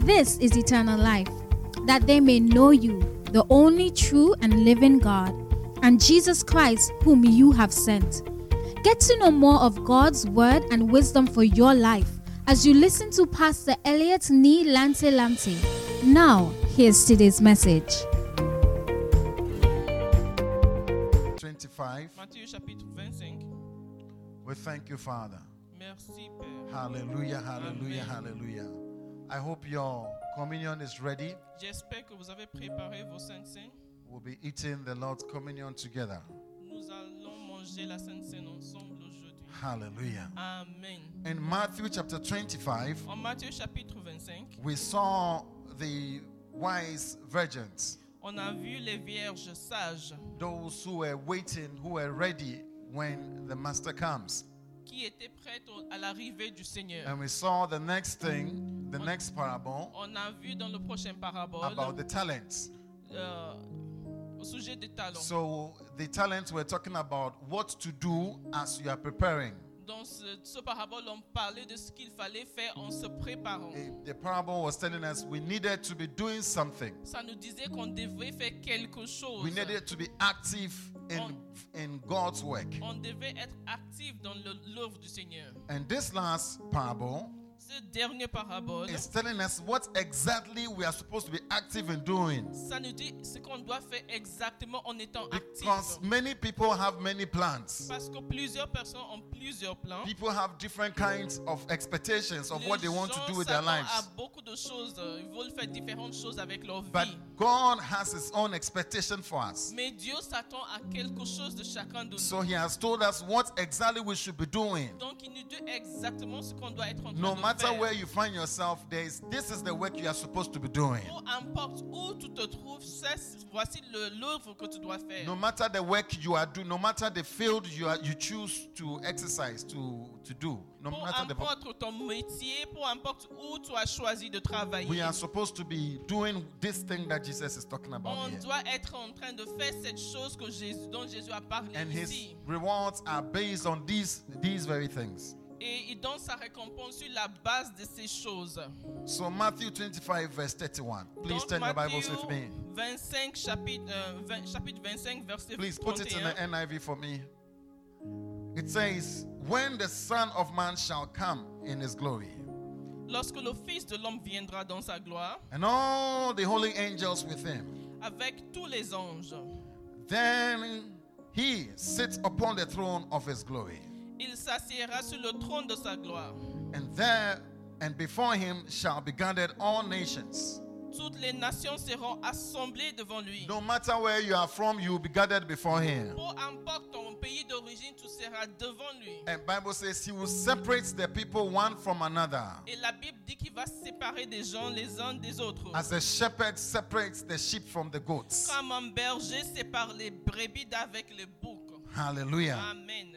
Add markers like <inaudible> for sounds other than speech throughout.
This is eternal life, that they may know you, the only true and living God, and Jesus Christ, whom you have sent. Get to know more of God's word and wisdom for your life as you listen to Pastor Elliot Ni Lante Lamte. Now, here's today's message. 25. Matthieu chapitre 25. We thank you, Father. Merci Père. Hallelujah, hallelujah, Amen. hallelujah. I hope your communion is ready. J'espère que vous avez préparé vos saintes saints. We'll be eating the Lord's communion together. Nous allons manger la sainte sainte ensemble aujourd'hui. Hallelujah. Amen. In Matthew chapter 25, En Matthieu chapitre 25, we saw the wise virgins, on a vu les vierges sages those who were waiting, who were ready when the Master comes. Qui étaient prêtes au- à l'arrivée du Seigneur. And we saw the next thing, the next parable On a vu dans le prochain parabole about the talents. euh, au sujet des talents. So the talents we're talking about what to do as you are preparing. Dans ce, ce parabole, on parlait de ce qu'il fallait faire en se préparant. The parable was telling us we needed to be doing something. Ça nous disait qu'on devait faire quelque chose. We needed to be active in in God's work. On devait être actif dans l'œuvre du Seigneur. And this last parable Ce dernier parabole, is telling us what exactly we are supposed to be active in doing. ça nous dit ce qu'on doit faire exactement en étant Because many people have many plans. Parce que plusieurs personnes ont plusieurs plans. People have different kinds of expectations of Les what they want to do with their s'attendent à lives. beaucoup de choses. euh, Ils veulent faire différentes choses avec leur But vie. God has His own expectation for us. Mais Dieu s'attend à quelque chose de chacun de nous. So He has told us what exactly we should be doing. Donc il nous dit exactement ce qu'on doit être en train No de matter faire. where you find yourself, there is this is the work you are supposed to be doing. Importe où tu te trouves, voici l'œuvre que tu dois faire. No matter the work you are doing, no matter the field you are you choose to exercise to to do, no Peu matter the importe ton métier, peu importe où tu as choisi de travailler. we are supposed to be doing this thing that Jesus is talking about On here. doit être en train de faire cette chose que Jésus, dont Jésus a parlé And his rewards are based on these these very things. Et il donne sa récompense sur la base de ces choses. So Matthew 25 verse 31. Please Donc, turn your Bibles with me. 25, chapitre, euh, 20 chapitre 25, verset Please put it in the NIV for me. It says, "When the Son of Man shall come in his glory, Lorsque le Fils de l'homme viendra dans sa gloire, and all the holy angels with him, avec tous les anges, then he sits upon the throne of his glory, il s'assiera sur le trône de sa gloire. and there and before him shall be gathered all nations." Toutes les nations seront assemblées devant lui. No matter where you are from, you will be gathered before him. Peu importe ton pays d'origine, tu seras devant lui. And Bible says he will separate the people one from another. Et la Bible dit qu'il va séparer des gens les uns des autres. As a shepherd separates the sheep from the goats. Comme un berger sépare les brebis d'avec les boucs. Hallelujah. Amen.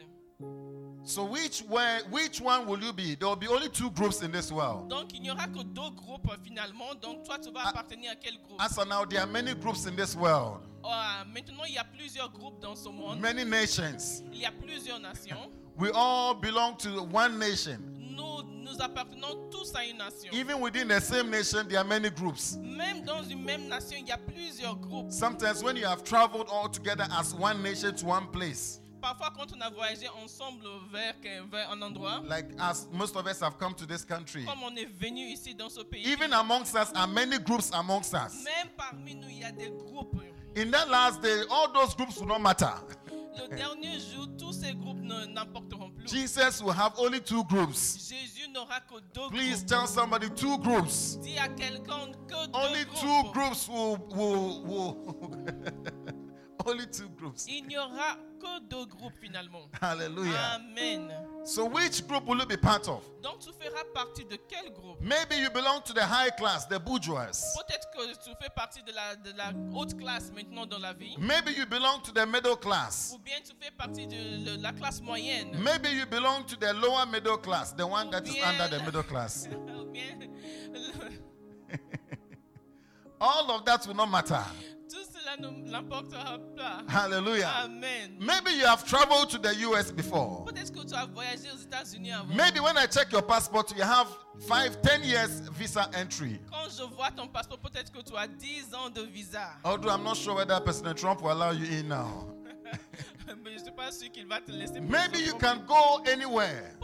So which way, which one will you be? There will be only two groups in this world. Donc il n'y aura que deux groupes finalement. Donc toi tu vas Ah. appartenir à quel groupe As of now, there are many groups in this world, Ah, Maintenant il y a plusieurs groupes dans ce monde. many nations. Il y a plusieurs nations. We all belong to one nation. Nous, nous appartenons tous à une nation. Even within the same nation, there are many groups. Même dans une même nation, il y a plusieurs groupes. Sometimes, when you have traveled all together as one nation to one place, Parfois, quand on a voyagé ensemble vers, vers un endroit, like as most of us have come to this country, comme on est venu ici dans ce pays, even amongst us are many groups amongst us. même parmi nous, il y a des groupes. In that last day, all those groups will not matter. Le dernier jour, tous ces groupes n'importeront plus. Jesus will have only two groups. Jésus n'aura que deux Please groupes. tell somebody two groups. Dis à quelqu'un que deux Only two groupes. groups will will will. <laughs> only two groups. Il n'y aura que deux groupes finalement. Hallelujah. Amen. So which group will you be part of? Donc tu feras partie de quel groupe Maybe you belong to the high class, the bourgeois. Peut-être que tu fais partie de la, de la haute classe maintenant dans la vie. Maybe you belong to the middle class. Ou bien tu fais partie de la classe moyenne. Maybe you belong to the lower middle class, the one that is Bien. under the middle class. <laughs> Ou bien <laughs> All of that will not matter. Tout cela ne n'importera pas. Hallelujah. Amen. Maybe you have traveled to the US before. Peut-être que tu as voyagé aux États-Unis avant. Maybe when I check your passport, you have five, ten years visa entry. Quand je vois ton passeport, peut-être que tu as 10 ans de visa. Although I'm not sure whether President Trump will allow you in now. <laughs> Mais je ne suis pas sûr qu'il va te laisser. Maybe you can go anywhere.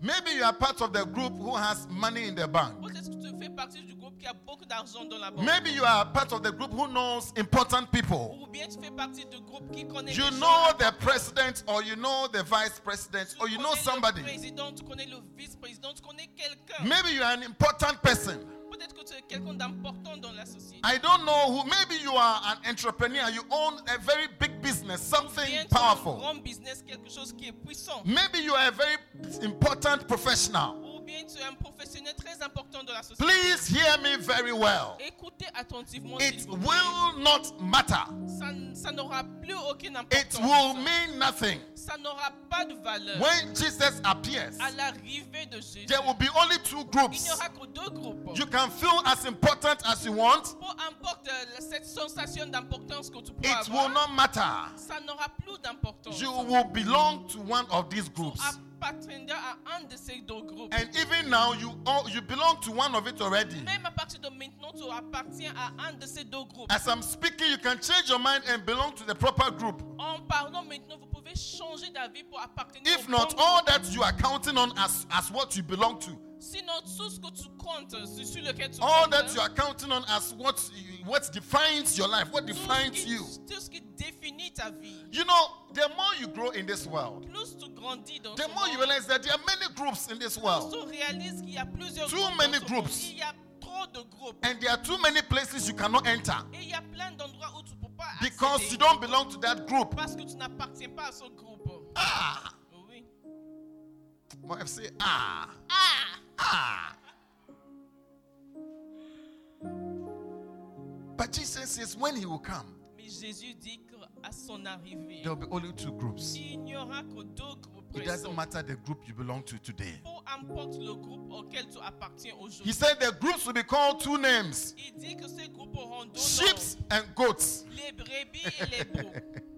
Peut-être que tu peux aller où tu veux. Maybe you are part of the group who has money in the bank. Peut-être que tu fais partie du groupe qui a beaucoup d'argent dans la banque. Maybe you are part of the group who knows important people. Ou bien tu fais partie du groupe qui connaît You know the president, or you know the vice president, or you know somebody. Le président, tu connais le vice-président, tu connais quelqu'un. Maybe you are an important person. Peut-être que tu es quelqu'un d'important dans la société. I don't know who. Maybe you are an entrepreneur. You own a very big business, something tu un powerful. grand business, quelque chose qui est puissant. Maybe you are a very important professional. Bien tu es un professionnel très important dans la société. Please hear me very well. Écoutez attentivement. It s'il vous plaît. will not matter. Ça, ça n'aura plus aucune importance. It will mean nothing. Ça n'aura pas de valeur. When Jesus appears, À l'arrivée de Jésus, there will be only two groups. il n'y aura que deux groupes. You can feel as important as you want. Peu importe euh, cette sensation d'importance que tu pourras It will not matter. ça n'aura plus d'importance. You will belong to one of these groups. Appartiendras à un de ces deux groupes. And even now, you all, you belong to one of it already. Même à partir de maintenant, tu appartiens à un de ces deux groupes. As I'm speaking, you can change your mind and belong to the proper group. En parlant maintenant, vous pouvez changer d'avis pour appartenir If au not, bon all groupe. that you are counting on as, as what you belong to, Sinon, tout ce que tu comptes, sur sur lequel tu all comptes, that you are counting on as what what defines your life, what defines you. tout ce qui définit ta vie. You know, the more you grow in this world, Plus tu grandis dans the more you realize that there are many groups in this plus world, tu réalises qu'il y a plusieurs Too many groups. Il y a trop de groupes. and there are too many places you cannot enter Et il y a plein d'endroits où tu peux pas because you don't belong to that group. Parce que tu n'appartiens pas à ce groupe. Ah, Wife say ah, Ah! ah. But Jesus says when he will come, Mais Jésus dit qu'à son arrivée, there will be only two groups. il n'y aura que deux groupes It doesn't matter the group you belong to today. Peu importe le groupe auquel tu appartiens He aujourd'hui. said the groups will be called two names Il dit que ces groupes auront deux sheep noms. and goats. Les brebis et les. <laughs>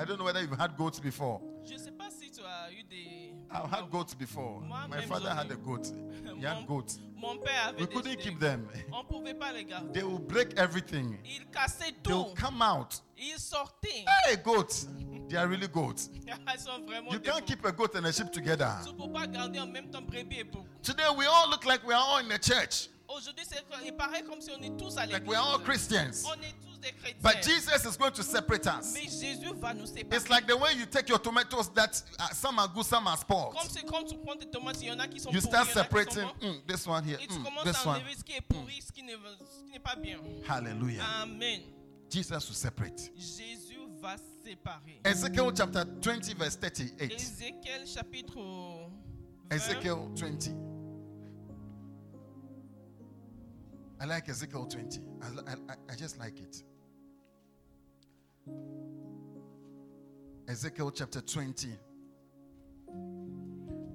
I don't know whether you've had goats before. Je sais pas si tu as eu des... I've had goats before. Moi, My father had a goat. <laughs> He had goats. Mon père avait We des, couldn't keep them. On pouvait pas les garder. They will break everything. Ils cassaient They will tout. come out. Ils sortaient. Hey, goats. They are really goats. <laughs> Ils sont vraiment You can't keep a goat and a sheep together. Tu peux pas garder en même temps brebis et bouc. Today we all look like we are all in the church, Aujourd'hui, il paraît comme si on est tous à like we are all Christians. On est tous. But Jesus is going to separate us. Mais Jésus va nous séparer. It's like the way you take your tomatoes that uh, some are good, some are spoiled. Comme c'est quand tu prends tes tomates, il y en a qui sont You start il y en a qui sont separating mm, this one here, mm, this one. enlever ce qui est pourri, ce qui ne veut- ce qui n'est pas bien. Hallelujah. Amen. Jesus will separate. Jésus va séparer. Ezekiel chapter 20, verse 38. Ézéchiel chapitre 20. Ezekiel 20. I like Ezekiel 20. I, I, I- I just like it. Ezekiel chapter 20.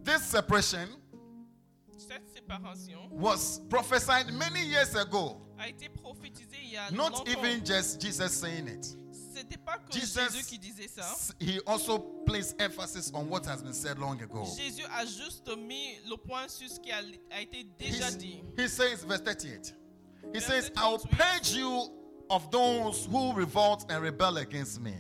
This separation was prophesied many years ago. a été prophétisée il y a Not even just Jesus saying it. C'était pas que Jesus- Jésus qui disait ça. He also placed emphasis on what has been said long ago. Jésus a juste mis le point sur ce qui a, a été déjà He's- dit. he says, verse 38, he Verse says, I will purge you of those who revolt and rebel against me.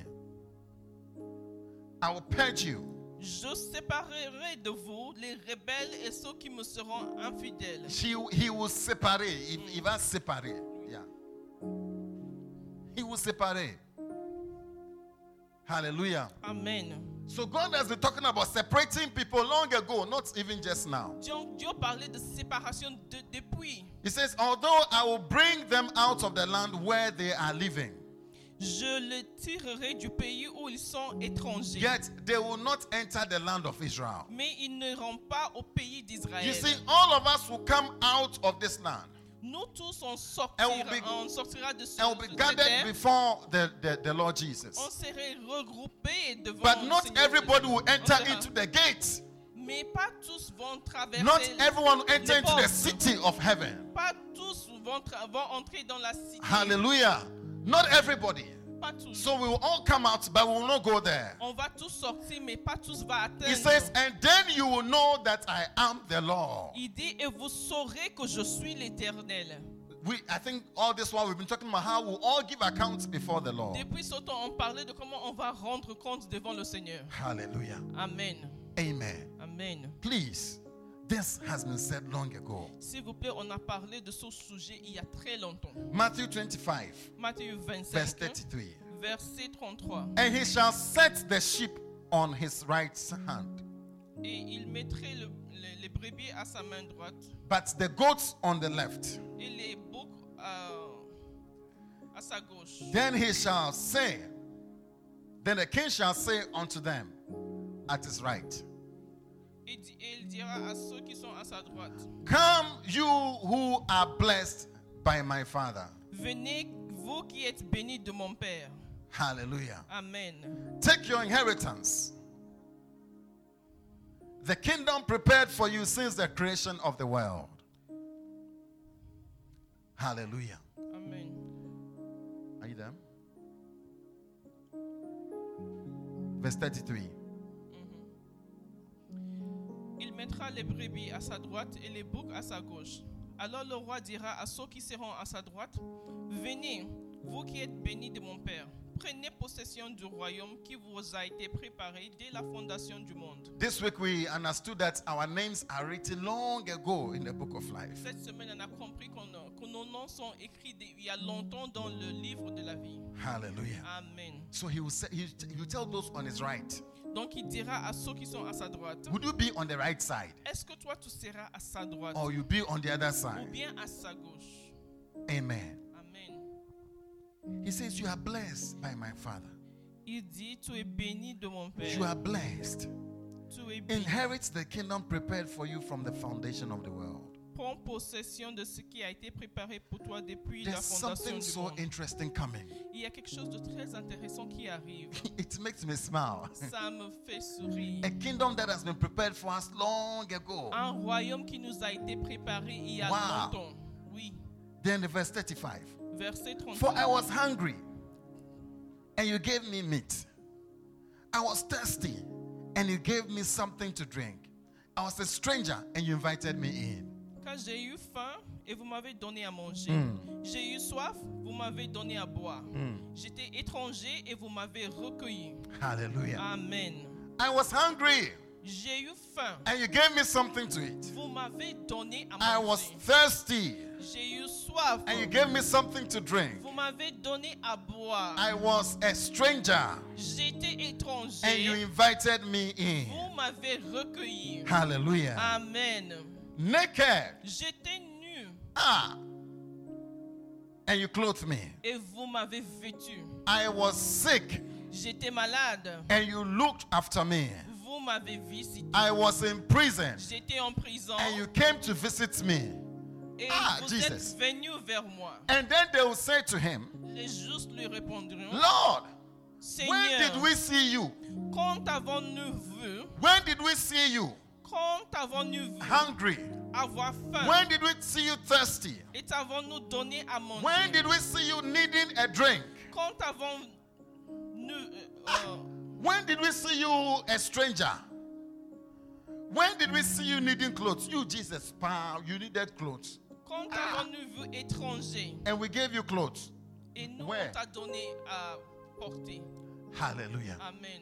I will purge you. Je séparerai de vous les rebelles et ceux qui me seront infidèles. He, he will separate. Il, il va séparer. Yeah. He will separate. Hallelujah. Amen. So God has been talking about separating people long ago, not even just now. Dieu, parlait de séparation de- depuis. He says, Although I will bring them out of the land where they are living, Je les tirerai du pays où ils sont étrangers. yet they will not enter the land of Israel. Mais ils n'iront pas au pays d'Israël. You see, all of us will come out of this land Nous tous, on sortira, And will be- on sortira de ce be gathered before the, the, the Lord Jesus. On serait regroupés devant But le not Seigneur everybody will enter into the gates. Mais pas tous vont traverser. Not everyone will enter into the city of heaven. Pas tous vont entrer dans la cité. Hallelujah. Not everybody. Pas tous. So we will all come out, but we will not go there. On va tous sortir, mais pas tous va He says, atteindre. and then you will know that I am the Lord. Il dit, et vous saurez que je suis l'Éternel. We, I think all this while we've been talking about how we'll all give accounts before the Lord. Depuis ce temps, on parlait de comment on va rendre compte devant le Seigneur. Hallelujah. Amen. Amen. Amen. Please, this has been said long ago. S'il vous plaît, on a parlé de ce sujet il y a très longtemps. Matthew 25, Matthieu verse 25, 33. verset 33. And he shall set the sheep on his right hand, Et il mettrait le- le- les brebis à sa main droite but the goats on the left. et les boucs à, à sa gauche. Then he shall say, then the king shall say unto them at his right, Et, il dira à ceux qui sont à sa droite, Come, you who are blessed by my Father. venez, vous qui êtes bénis de mon Père. Hallelujah. Amen. Take your inheritance. The kingdom prepared for you since the creation of the world. Hallelujah. Amen. Are you there? Verse 33. Il mettra les brebis à sa droite et les boucs à sa gauche. Alors le roi dira à ceux qui seront à sa droite, Venez, vous qui êtes bénis de mon Père, prenez possession du royaume qui vous a été préparé dès la fondation du monde. This week we understood that our names are written long ago in the book of life. Cette semaine, on a compris que nos noms sont écrits il y a longtemps dans le livre de la vie. Hallelujah. Amen. So he will say, he, he will tell those on his right. Donc il dira à ceux qui sont à sa droite, Would you be on the right side? Est-ce que toi tu seras à sa droite? Or you be on the other ou side? bien à sa gauche? Amen. He says, You are blessed by my Father. Il dit, tu es béni de mon Père. You are blessed. Tu es béni. Inherit the kingdom prepared for you from the foundation of the world. Prends possession de ce qui a été préparé pour toi depuis la There's fondation something du so monde. interesting coming. Il y a quelque chose de très intéressant qui arrive. <laughs> It makes me smile. Ça me fait sourire. A kingdom that has been prepared for us long ago. Un royaume qui nous a été préparé il y a Wow. longtemps. Oui. Then the verse 35. Verset 30. For I was hungry, and you gave me meat. I was thirsty, and you gave me something to drink. I was a stranger, and you invited me in. Quand j'ai eu faim et vous m'avez donné à manger. J'ai eu soif, vous m'avez donné à boire. J'étais étranger et vous m'avez recueilli. Hallelujah. Amen. I was hungry, J'ai eu faim. and you gave me something to eat. Vous m'avez donné à I was thirsty, J'ai eu soif. and you gave me something to drink. Vous m'avez donné à boire. I was a stranger, J'étais and you invited me in. Vous m'avez recueilli. Hallelujah. Amen. Naked, J'étais nu ah, and you clothed me. et vous m'avez vêtu. I was sick, J'étais malade. and you looked after me. Vous m'avez visité. I was in prison, J'étais en prison and you came to visit me. et Ah, vous Jesus. êtes venu vers moi. And then they will say to him, Les justes lui répondront Lord, when did we see you? quand avons-nous vu When did we see you Quand avons-nous vu hungry? avoir faim When did we see you thirsty? Et avons-nous donné à manger When did we see you needing a drink? Quand avons-nous euh, euh, When did we see you a stranger? When did we see you needing clothes? You, Jesus, pow, you needed clothes. Quand ah. avons-nous vu étranger And we gave you clothes. et nous Where? on t'a donné à porter Hallelujah. Amen.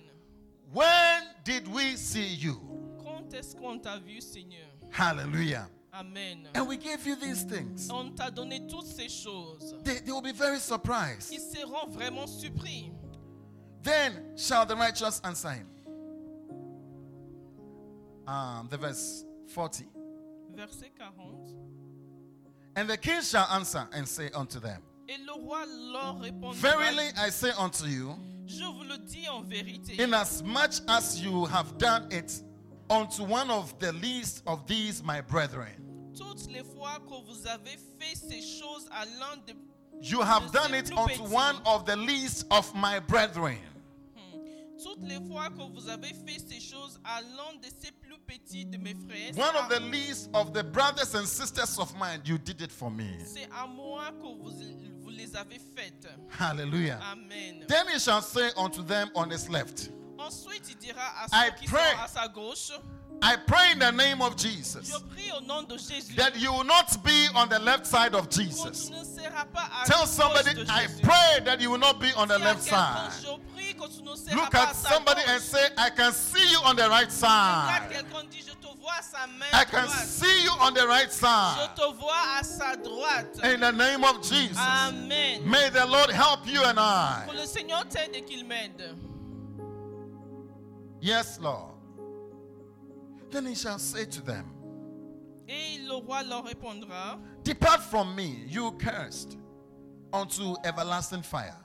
When did we see you? Quand est-ce qu'on t'a vu, Seigneur Hallelujah. Amen. And we gave you these things. On t'a donné toutes ces choses. They, they will be very surprised. Ils seront vraiment surpris. Then shall the righteous answer him. Um, the verse 40. Verset 40. And the king shall answer and say unto them, Et le roi leur répondra Verily I say unto you, Je vous le dis en vérité. inasmuch as you have done it unto one of the least of these my brethren, Toutes les fois que vous avez fait ces choses à l'un de you have done it unto one of the least of my brethren. Toutes les fois que vous avez fait ces choses à l'un de ces plus petits de mes frères, One of the least of the brothers and sisters of mine, you did it for me. c'est à moi que vous, vous les avez faites. Hallelujah. Amen. Then he shall say unto them on his left, Ensuite, il dira à I ceux qui pray. sont à sa gauche, I pray in the name of Jesus je prie au nom de Jésus that you will not be on the left side of Jesus. ne seras pas à Tell somebody, I pray that you will not be on the left side. Je prie que tu ne seras Look at somebody and say, I can see you on the right side. quelqu'un dit, je te vois à sa main I can see you on the right Je side. te vois à sa droite. In the name of Jesus. Amen. May the Lord help you and I. Que le Seigneur t'aide et qu'il m'aide. Yes, Lord. Then he shall say to them, Et le roi leur répondra, Depart from me, you cursed, unto everlasting fire.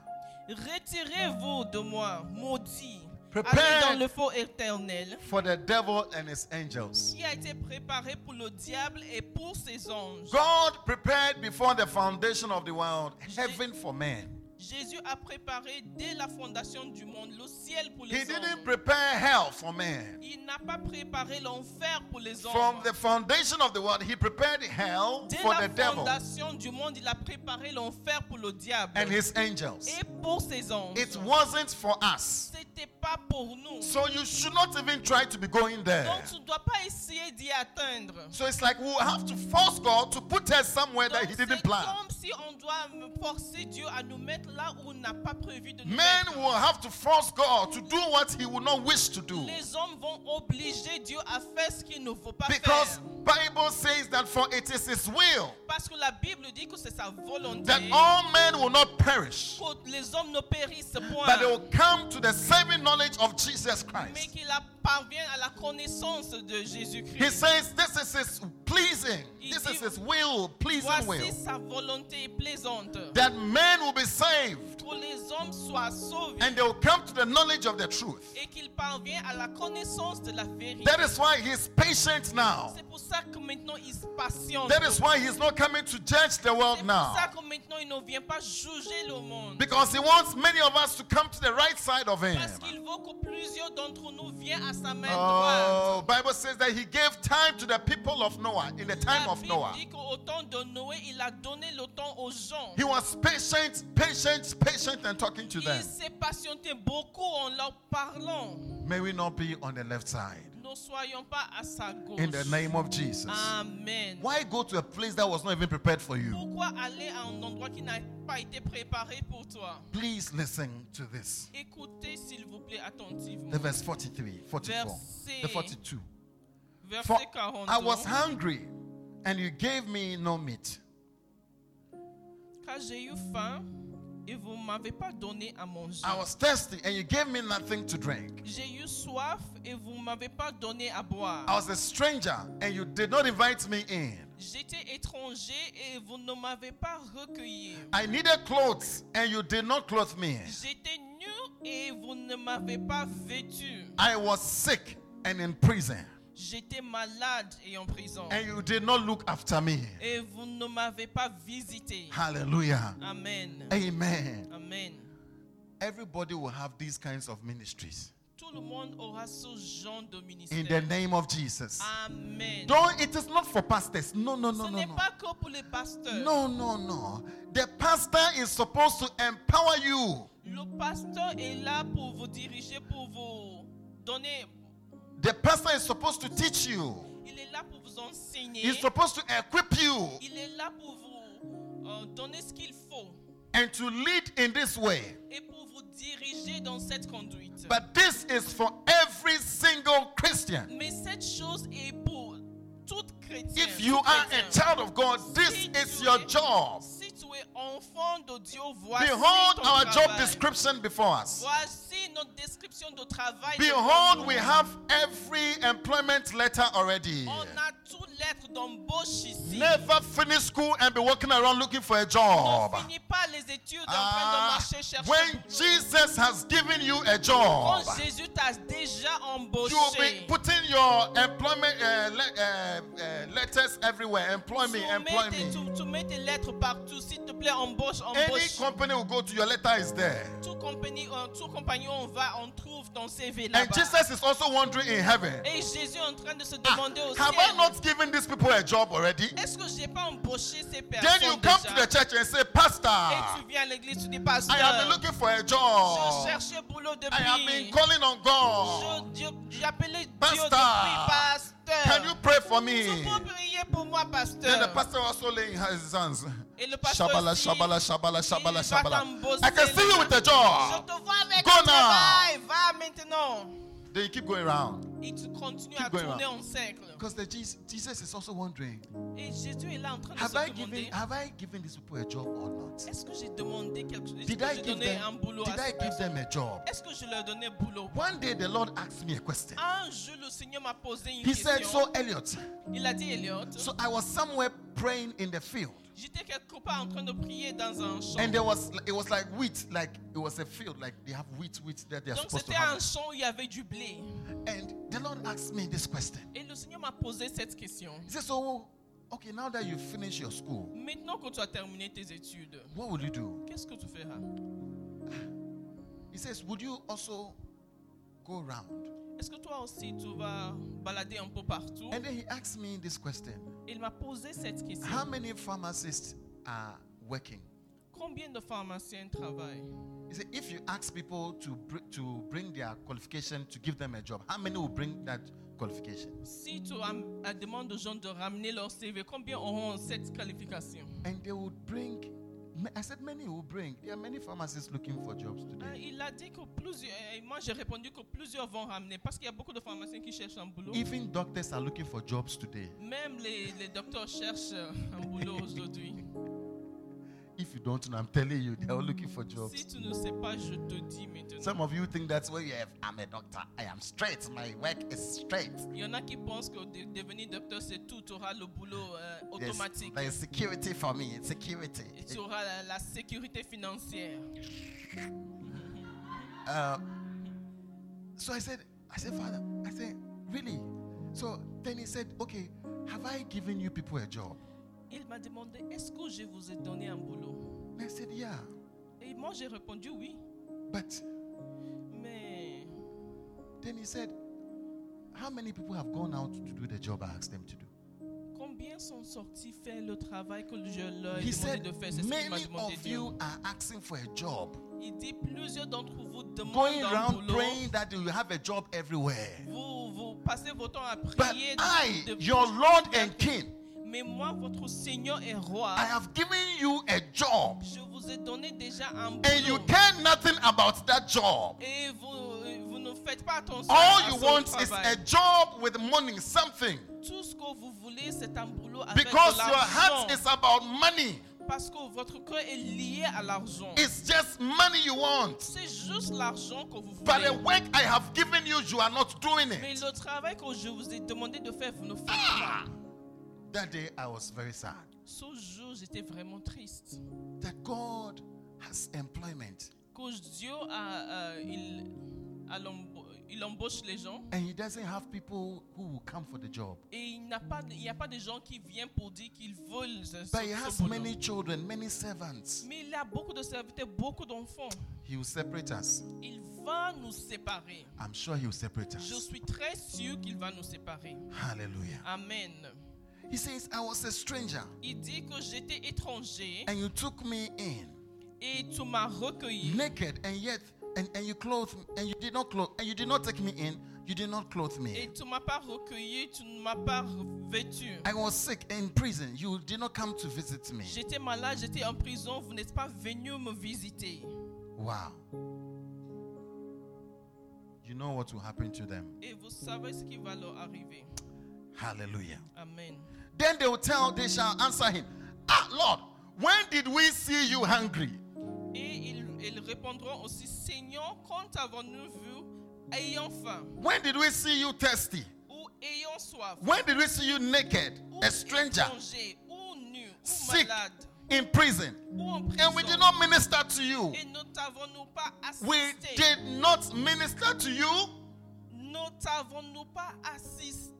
Retirez-vous de moi, maudit, Prepare- dans le feu éternel, For the devil and his angels. qui a été préparé pour le diable et pour ses anges. God prepared before the foundation of the world heaven for man. Jésus a préparé dès la fondation du monde le ciel pour He les didn't hommes. prepare hell for man. Il n'a pas préparé l'enfer pour les From hommes. the foundation of the world, he prepared hell Dès for la the devil fondation du monde, il a préparé l'enfer pour le diable and his angels. et pour ses anges. It wasn't for us. C'était pas pour nous. So you should not even try to be going there. Donc tu ne dois pas essayer d'y atteindre. So it's like we'll have to force God to put us somewhere that he didn't plan. comme si on doit forcer Dieu à nous mettre là où on n'a pas prévu de nous Men mettre. will have to force God to do what he would not wish to do. Les hommes vont obliger Dieu à faire ce qu'il ne faut pas Because faire. Bible says that for it is his will Parce que la Bible dit que c'est sa volonté that all men will not perish, que les hommes ne périssent point, but they will come to the saving knowledge of Jesus mais Christ. qu'ils à la connaissance de He Jésus-Christ. says this is his pleasing, Il this dit, is his will, pleasing Voici will, sa volonté plaisante. that men will be saved Les hommes soient sauvés and they will come to the knowledge of the truth. et qu'ils parviennent à la connaissance de la vérité. That is why he's patient now. C'est pour ça que maintenant il se patiente. That is why he's not coming to judge the C'est world pour now. ça que maintenant il ne vient pas juger le monde. Because he wants many of us to come to the right side of him. Parce qu'il veut que plusieurs d'entre nous viennent à sa main oh, droite. Oh, Bible says that he gave time to the people of Noah in the time of Noah. dit qu'au temps de Noé, il a donné le temps aux gens. He was patient, patient, patient and talking to Il them. s'est patienté beaucoup en leur parlant. May we not be on the left side. Ne soyons pas à sa gauche. In the name of Jesus. Amen. Why go to a place that was not even prepared for you? Pourquoi aller à un endroit qui n'a pas été préparé pour toi Please listen to this. Écoutez s'il vous plaît attentivement. The verse 43, 44, the 42. For Verset 42. I was hungry and you gave me no meat. Car j'ai eu faim et vous m'avez pas donné à manger. I was thirsty and you gave me nothing to drink. J'ai eu soif et vous m'avez pas donné à boire. I was a stranger and you did not invite me in. J'étais étranger et vous ne m'avez pas recueilli. I needed clothes and you did not clothe me. J'étais nu et vous ne m'avez pas vêtu. I was sick and in prison J'étais malade et en prison. and you did not look after me. Et vous ne m'avez pas visité. Hallelujah. Amen. Amen. Amen. Everybody will have these kinds of ministries Tout le monde aura ce genre de in the ministère. name of Jesus. Amen. Don't it is not for pastors. No, no, no, Ce no, n'est no. pas que pour les pasteurs. No, no, no. The pastor is supposed to empower you. Le pasteur est là pour vous diriger, pour vous donner. The pastor is supposed to teach you. Il est là pour vous enseigner. He's supposed to equip you Il est là pour vous euh, donner ce qu'il faut and to lead in this way. et pour vous diriger dans cette conduite. But this is for every single Christian. Mais cette chose est pour toute chrétienne. If you tout are a child of God, this Si is your es- job. Si tu es enfant de Dieu, voici Behold ton our job description before us. Voici notre description de travail. Behold, we have every employment letter already. On a toute lettre d'embauche ici. Never finish school and be walking around looking for a Ne job. finis pas les études en train Ah, de marcher chercher. when. Jesus has given you a job, Quand Jésus t'a déjà you will be putting your employment uh, le- uh, uh, letters everywhere. Employ me, employ me. tu, tu mets tes lettres partout. S'il te plaît, embauche, Any company will go to your letter is there. Tout compagnie, euh, tout compagnie, on va, on trouve ton CV là-bas. And Jesus is also wondering in heaven, Et Jésus est en train de se ah, demander au have I not given these people a job already? est-ce que j'ai pas embauché ces Then you come to the church and say, Et Pastor, tu viens à l'église, tu dis, I have been looking for a je job. boulot I have been calling on God. Je- je- J'ai appelé Dieu Pastor, depuis, pasteur. Can you pray for Tu me? peux prier pour moi, Then the pastor also laying his hands. Et le pasteur Shabala, aussi, shabala, shabala, shabala, shabala. I can see you with a Je job. te vois avec Go un now. travail. Va maintenant. Then you keep going around. Et tu continues Keep à going tourner en cercle. Because the Jesus, Jesus is also wondering, Et Jésus est là en train de have se I demander given have I given these people a job or not? est-ce que j'ai demandé quelque chose Did I give them un boulot did à I give them a job? Est-ce que je leur boulot One day the Lord asked me a question. Un jour, le Seigneur m'a posé une He said. So Elliot, Il a dit, Elliot, so I was somewhere praying in the field. J'étais quelque part en train de prier dans un champ. And there was it was like wheat, like it was a field, like they have wheat, wheat that they're Donc supposed to c'était un champ où il y avait du blé. And the Lord asked me this question. Et le Seigneur m'a posé cette question. He said, So okay, now that you finish your school, Maintenant que tu as terminé tes études, what will you do? qu'est-ce que tu feras He says, Would you also go around? Est-ce que toi aussi tu vas balader un peu partout? And then he asked me this question. Il m'a posé cette question. How many pharmacists are working? Combien de pharmaciens travaillent? He said, if you ask people to, br- to bring their qualification to give them a job, how many will bring that qualification? Si tu demandes aux gens de ramener leur CV, combien auront cette qualification? And they would bring, I said, many will bring. There are many pharmacists looking for jobs today. Il a dit que plusieurs, et moi j'ai répondu que plusieurs vont ramener parce qu'il y a beaucoup de pharmaciens qui cherchent un boulot. Even doctors are looking for jobs today. Même les, les docteurs cherchent euh, un boulot aujourd'hui. <laughs> If you don't know, I'm telling you, they are looking for Si jobs. tu ne sais pas, je te dis maintenant. Some of you think that's where you have, I'm a doctor. I am straight. My work is straight. Il y en a qui pensent que de- devenir docteur, c'est tout. Tu auras le boulot euh, There's, automatique. there's security for me. Security. Et tu auras la, la sécurité financière. <laughs> Uh, so I said, I said, Father, I said, really? So then he said, okay, have I given you people a job? Il m'a demandé, est-ce que je vous ai donné un boulot? I said, yeah. Et moi j'ai répondu oui. But Mais then he said, how many people have gone out to do the job I asked them to do? combien sont sortis faire le travail que je leur ai He demandé said, de faire? C'est ce qu'il m'a many demandé of de dire. you are asking for a job, Il dit, plusieurs d'entre vous going demandent un around boulot. praying that you have a job everywhere. Vous, vous passez votre temps à But prier. de- I, de- your Lord and King, Mais moi, votre Seigneur et Roi, I have given you a job, je vous ai donné déjà un and you boulot. care nothing about that job. Et vous, vous ne faites pas attention All à you want is travail. a job with money, something. Tout ce que vous voulez, c'est un boulot avec Because de your heart l'argent. is about money. Parce que votre cœur est lié à l'argent. It's just money you want. C'est juste l'argent que vous But the voulez. work I have given you, you are not doing Mais it. le travail que je vous ai demandé de faire, vous ne faites Ah! pas. That day I was very sad Ce jour, j'étais vraiment triste. that God has employment Que Dieu a, euh, il, a il embauche les gens and He doesn't have people who will come for the job. et il n'a pas, il n'y a pas de gens qui viennent pour dire qu'ils veulent ce, But He has many children, many servants. Mais il a beaucoup de serviteurs, beaucoup d'enfants. He will separate us. Il va nous séparer. I'm sure He will separate Je us. suis très sûr qu'il va nous séparer. Hallelujah. Amen. He says, I was a stranger Il dit que j'étais étranger and you took me in et tu m'as recueilli. naked and yet and, and you clothed and you did not clothe and you did not take me in you did not clothe me. Et tu m'as pas recueilli, tu ne m'as pas vêtu. i was sick in prison you did not come to visit me J'étais malade, j'étais en prison, vous n'êtes pas venu me visiter. wow you know what will happen to them Et vous savez ce qui va leur arriver. Hallelujah. Amen. then they will tell they shall answer him ah lord when did we see you hungry? Et ils, ils répondront aussi, Seigneur, quand avons-nous vu ayant faim? When did we see you thirsty? Ou ayant soif? When did we see you naked a stranger? ou nu? Ou sick malade? in prison? And we did not minister to you. Et ne t'avons-nous pas we did not minister to you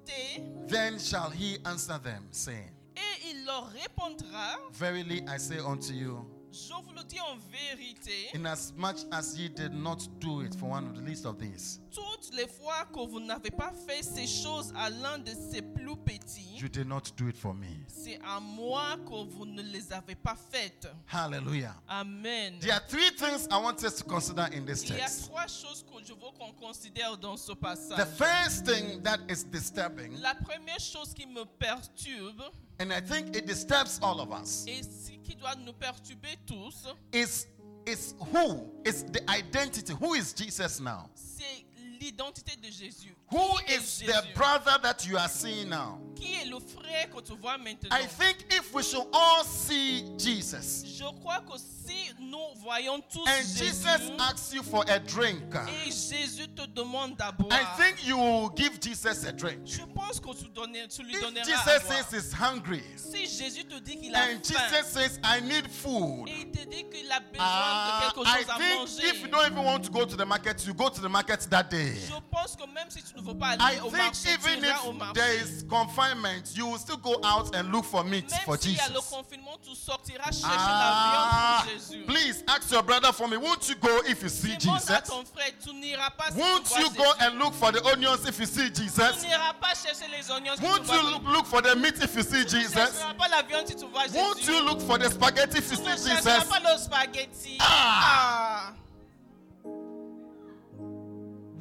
Ne t'avons-nous pas assisté Then shall he answer them, saying, Et il leur répondra, Verily I say unto you, je vous le dis en vérité, inasmuch as ye did not do it for one of the least of these, toutes les fois que vous n'avez pas fait ces choses à l'un de ces plus petits, you did not do it for me. C'est à moi que vous ne les avez pas faites. Hallelujah. Amen. There are three things I want us to consider in this Il y a text. trois choses que je veux qu'on considère dans ce The passage. first thing that is disturbing, La première chose qui me perturbe, and I think it disturbs all of us, et ce qui doit nous perturber tous, is is who is the identity. Who is Jesus now? c'est l'identité de Jésus. Who is the brother that you are seeing now? Qui est le frère que tu vois maintenant? I think if we should all see Jesus Je crois que si nous voyons tous and Jésus Jesus asks you for a drink, et Jésus te demande d'abord, I think you will give Jesus a drink. je pense que tu, donner- tu lui If donneras à Jesus boire. says he's hungry Si Jésus te dit qu'il a and faim Jesus says I need food, et il te dit qu'il a besoin ah, de quelque I chose à think manger, if you don't even want to go to the market, you go to the market that day. je pense que même si tu ne I au think even if there is confinement, you will still go out and look for meat Même for s'il y a le Jesus. confinement, tu sortiras chercher Ah, la viande pour Jésus. please ask your brother for me. Won't you go if you see Demande à Jesus? ton frère, tu n'iras pas si Won't tu vois you go Jésus. and look for the onions if you see Tu Jesus? n'iras pas chercher les oignons si Won't vois you look, look for the meat if you see Tu Jesus? chercheras pas la viande si tu vois Won't you look for the spaghetti if you Tu see ne chercheras Jesus? pas le spaghetti. Ah. Ah.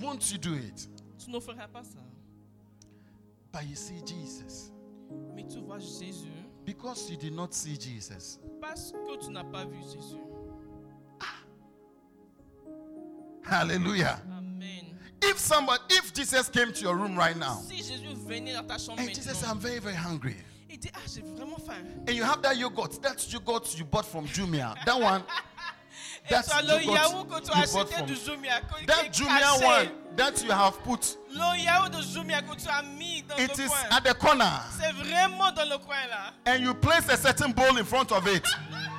Won't you do it? Tu ne feras pas ça. But you see Jesus. Mais tu vois Jésus Because you did not see Jesus. parce que tu n'as pas vu Jésus. Hallelujah. Amen. If somebody, if Jesus came to your room right now, Si Jésus venait dans ta chambre and Jesus said, I'm very, very hungry. il dit, ah, j'ai vraiment faim. And you have that yogurt, that yogurt you bought from Jumia. That one, Et That's tu as le yogurt yaourt que tu as you bought from- that Jumia one that you have put, Le yaourt de Jumia que tu as mis dans it is at the corner. C'est vraiment dans le coin là. And you place a certain bowl in front of it. <laughs>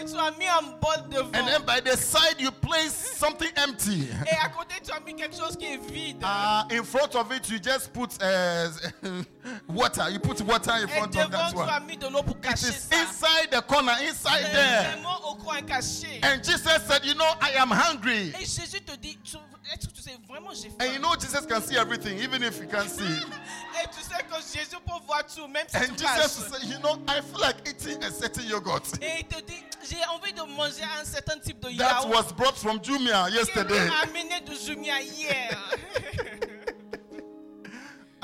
And then by the side, you place something empty. Et à côté, tu as mis quelque chose qui est vide. Uh, in front of it, you just put uh, <laughs> water. You put water in front of that one. mis de l'eau pour It is inside the corner, inside there. au coin caché. And Jesus said, You know, I am hungry. Et Jésus te dit, tu- est-ce que tu sais vraiment j'ai And you know, Jesus can see everything, even if you can't see. <laughs> Et tu sais que Jésus peut voir tout, même si And tu Jesus said, You know, I feel like eating a certain yogurt Et il te dit, j'ai envie de manger un certain type de that was brought from Jumia yesterday. m'a amené de Jumia hier. <laughs>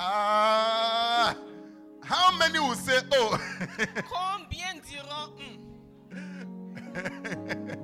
Ah, how many will say, Oh, Combien diront, Hmm, <laughs>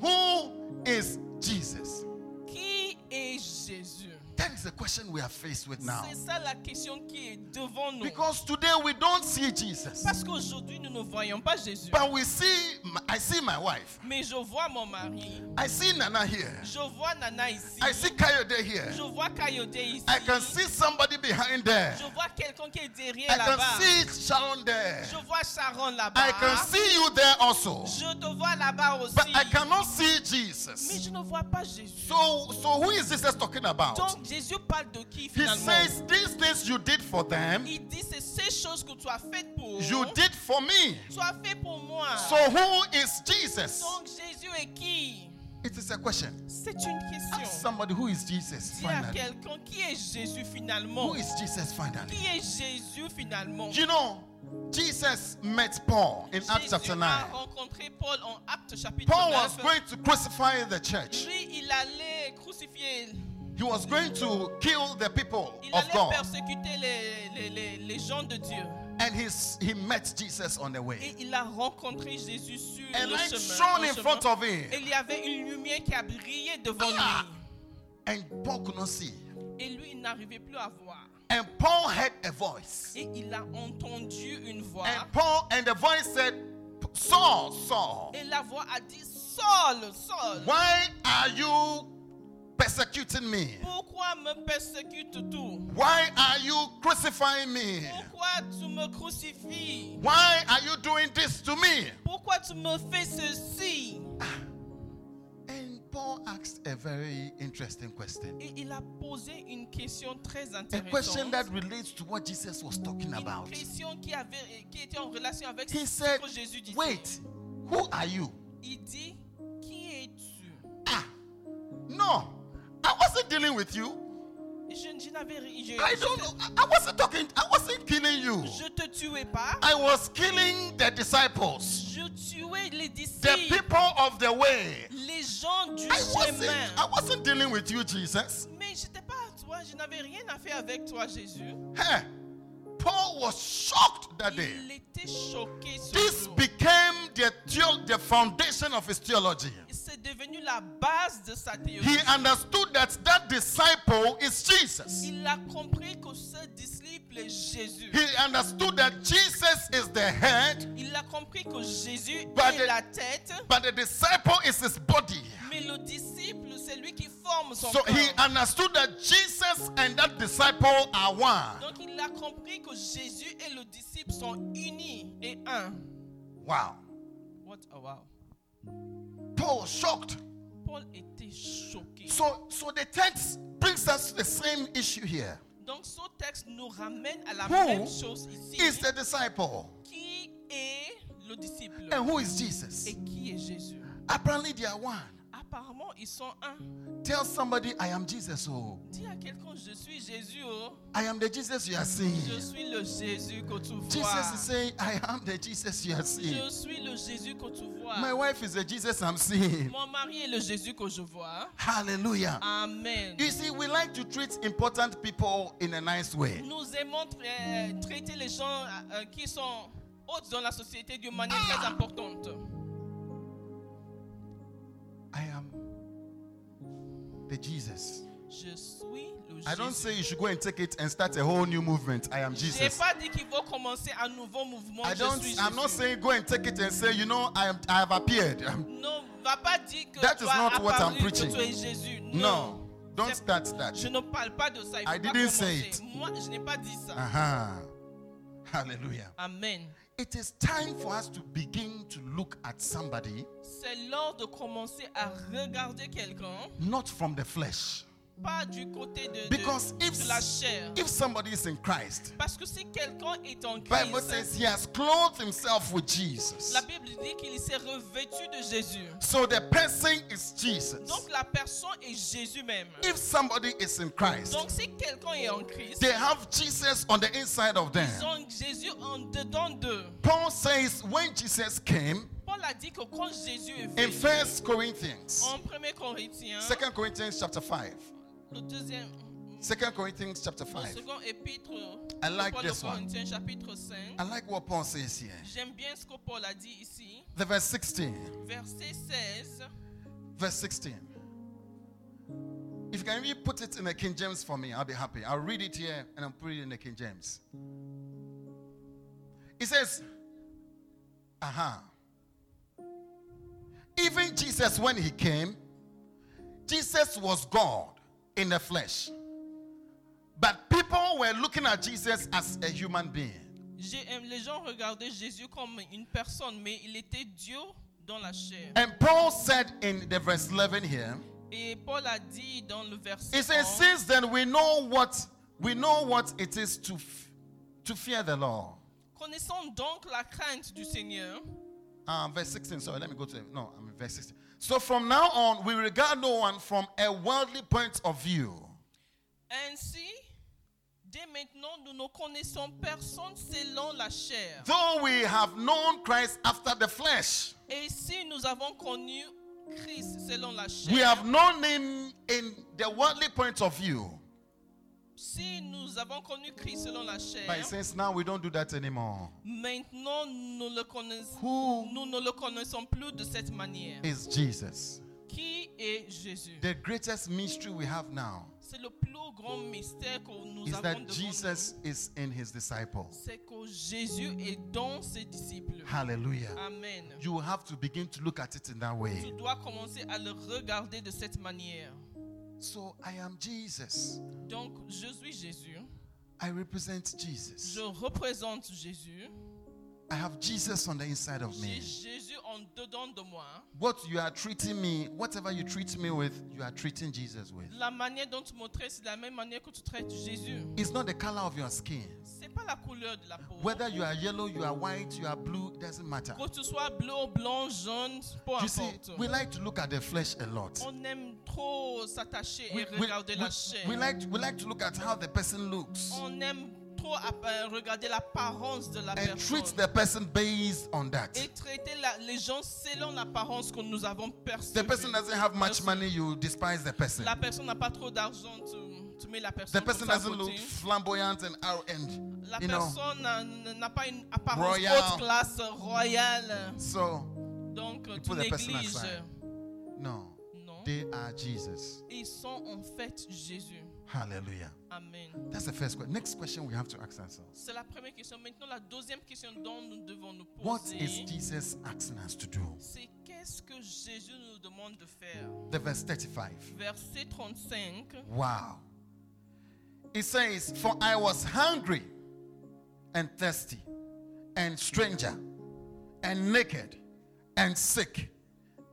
who is Jesus? qui est Jésus? That is the question we are faced with now. C'est ça la question qui est devant nous. Because today we don't see Jesus, Parce qu'aujourd'hui, nous ne voyons pas Jésus. but we see, I see my wife, Mais je vois mon mari. I see Nana here, Je vois Nana ici. I see Kayode here, Je vois Kayode ici. I can see somebody behind there, Je vois quelqu'un qui est derrière I can là-bas. see Sharon there, Je vois Sharon là-bas. I can see you there also, Je te vois là-bas aussi. but I cannot see Mais Jesus. je ne vois pas Jésus. So, so who is Jesus talking about? Donc Jésus parle de qui He says, These things you did for them, Il dit c'est ces choses que tu as faites pour you did for me. Tu as fait pour moi. So who is Jesus? Donc Jésus est qui It is a question. C'est une question. Ask somebody who is Jesus Dis à finally. quelqu'un qui est Jésus finalement. Who is Jesus finally? Qui est Jésus finalement You know, Jesus met Paul in Acts chapter a 9. rencontré Paul en Actes chapitre Paul 9. was going to crucify the church. Lui, il allait crucifier, He was going to kill the people il of allait God. persécuter les, les, les, les gens de Dieu. And he's, he met Jesus on the Et way. il a rencontré Jésus sur A le light chemin. shone le in chemin. front of Et him. il y avait une lumière qui a brillé devant Ah. lui. And Paul could not see. Et lui, il n'arrivait plus à voir. And Paul heard a voice. Et il a entendu une voix. And Paul and the voice said, Saul, Saul, Et la voix a dit Saul, Saul, why are you persecuting me? pourquoi me persécutes-tu Why are you crucifying me? Pourquoi tu me crucifies? Why are you doing this to me? Pourquoi tu me fais ceci? And Paul asked a very interesting question. Et il a posé une question très A question intéressante. that relates to what Jesus was talking Une about. question qui, avait, qui était en relation avec He ce said, que Jésus disait. Wait, who are you? Il dit Qui es-tu? Ah, no, I wasn't dealing with you. Je, je n'avais je, I don't know. I wasn't talking, I wasn't killing you. Je te tuais pas. I was killing the disciples, Je tuais les the people of the way. les gens du I wasn't. I wasn't dealing with you, Jesus. Mais je pas à toi, je n'avais rien à faire avec toi, Jésus. Hey, Paul was shocked that day. Il était choqué ce This jour. became the, the foundation of his theology. C'est devenu la base de sa théologie. He understood that that disciple is Jesus. Il a compris que ce disciple est Jésus. He understood that Jesus is the head, Il a compris que Jésus But est the- la tête, but the disciple is his body. mais le disciple, c'est lui qui forme son So corps. he understood that Jesus and that disciple are one. Donc il a compris que Jésus et le disciple sont unis et un. Wow. What a wow. Paul was shocked. Paul était choqué. So, so the text brings us to the same issue here. Donc ce texte nous ramène à la Who même chose ici. Is the disciple Qui est le disciple and who is Jesus? et qui est Jésus Apparently they are one. Apparemment, ils sont un. Tell somebody I am Jesus. Oh, Dis à quelqu'un, je suis Jésus. Oh. I am the Jesus you are Je seeing. suis le Jésus que tu vois. Jesus is saying I am the Jesus you are seeing. Je suis le Jésus que tu vois. My wife is the Jesus I'm seeing. Mon mari est le Jésus que je vois. Hallelujah. Amen. You see, we like to treat important people in a nice way. Nous aimons tra- traiter les gens euh, qui sont hautes dans la société d'une manière très importante. I am the Jesus. Je suis le I don't say you should go and take it and start a whole new movement. I am Je Jesus. pas dit qu'il faut commencer un nouveau mouvement. I je don't. suis I'm not Jésus. saying go and take it and say, you know, I am. I have appeared. I'm- <laughs> Non, va pas dire que That tu is as not what I'm apparu, que preaching. tu es Jésus. No, don't start that. Je ne parle pas de ça. Il faut I pas didn't say commencer. it. Moi, je n'ai pas dit ça. Uh-huh. Hallelujah. Amen. It is time for us to begin to look at somebody C'est l'heure de commencer à regarder quelqu'un, not from the flesh. Pas du côté de, de- Because if de la chair. if somebody is in Christ, Parce que si quelqu'un est en Bible says he has clothed himself with Jesus. la Bible dit qu'il s'est revêtu de Jésus. So the person is Jesus. Donc la personne est Jésus même. If somebody is in Christ, Donc si quelqu'un est en Christ, they have Jesus on the inside of them. ils ont Jésus en dedans d'eux. Paul says when Jesus came Paul a dit que quand Jésus est in venu, First Corinthians, en 1 Corinthiens, Second Corinthians chapter 5. Le deuxième, Second Corinthians chapter le 5. second épître I like Paul this one. Corinthiens, chapitre 5. I like what Paul says here. J'aime bien ce que Paul a dit ici. The verse 16. Verset 16. Verse 16. If you can really put it in the King James for me, I'll be happy. I'll read it here and I'll put it in the King James. It says, Aha. Even Jesus, when he came, Jesus was God in the flesh. But people were looking at Jesus as a human being. Les gens regardaient Jésus comme une personne, mais il était Dieu dans la chair. And Paul said in the verse 11 here, Et Paul a dit dans le verset It says, since then we know what we know what it is to to fear the law. Connaissons donc la crainte du Seigneur. Um, verse 16. Sorry, let me go to no. I'm in verse 16. So from now on, we regard no one from a worldly point of view. Ainsi, dès maintenant, nous ne connaissons personne selon la chair. Though we have known Christ after the flesh, Et si nous avons connu Christ selon la we have known him in the worldly point of view. Si nous avons connu Christ selon la chair, But since now we don't do that anymore. maintenant nous, le connaissons, Who nous ne le connaissons plus de cette manière. is Jesus? Qui est Jésus? The greatest mystery we have now C'est le plus grand mystère que nous is avons that devant Jesus nous. is in his disciples. C'est que Jésus est dans ses disciples. Hallelujah. Amen. You have to begin to look at it in that Tu way. dois commencer à le regarder de cette manière. So I am Jesus. Donc, je suis Jésus. I represent Jesus. Je représente Jésus. I have Jesus on the inside of J'ai me. Jésus en dedans de moi. What you are treating me, whatever you treat me with, you are treating Jesus with. La manière dont tu me traites, c'est la même manière que tu traites Jésus. It's not the color of your skin. Pas la couleur de la peau. Whether you are yellow, you are white, you are blue, doesn't matter. Que tu sois bleu, blanc, jaune, peu You see, importe. we like to look at the flesh a lot. On aime trop s'attacher We, et regarder we- la chair. we like, we like to look at how the person looks On aime trop euh, regarder l'apparence de la and treat personne. the person based on that. Et traiter la- les gens selon l'apparence que nous avons perçue. The person doesn't have much money, you despise the person. La personne n'a pas trop d'argent, tu, tu mets la The personne person pour sa doesn't look flamboyant and, ar- and La you know. personne n'a- n'a pas une apparence Royal. haute classe, royale. So, Donc tu put the person négliges. aside. no, Non. they are Jesus. Ils sont en fait Jésus. Hallelujah. Amen. That's the first question. Next question we have to ask ourselves. C'est la première question. Maintenant, la deuxième question dont nous devons nous What poser, is Jesus asking us to do? c'est qu'est-ce que Jésus nous demande de faire? The verse 35. Verset 35. Wow. It says, For I was hungry and thirsty, and stranger, and naked, and sick,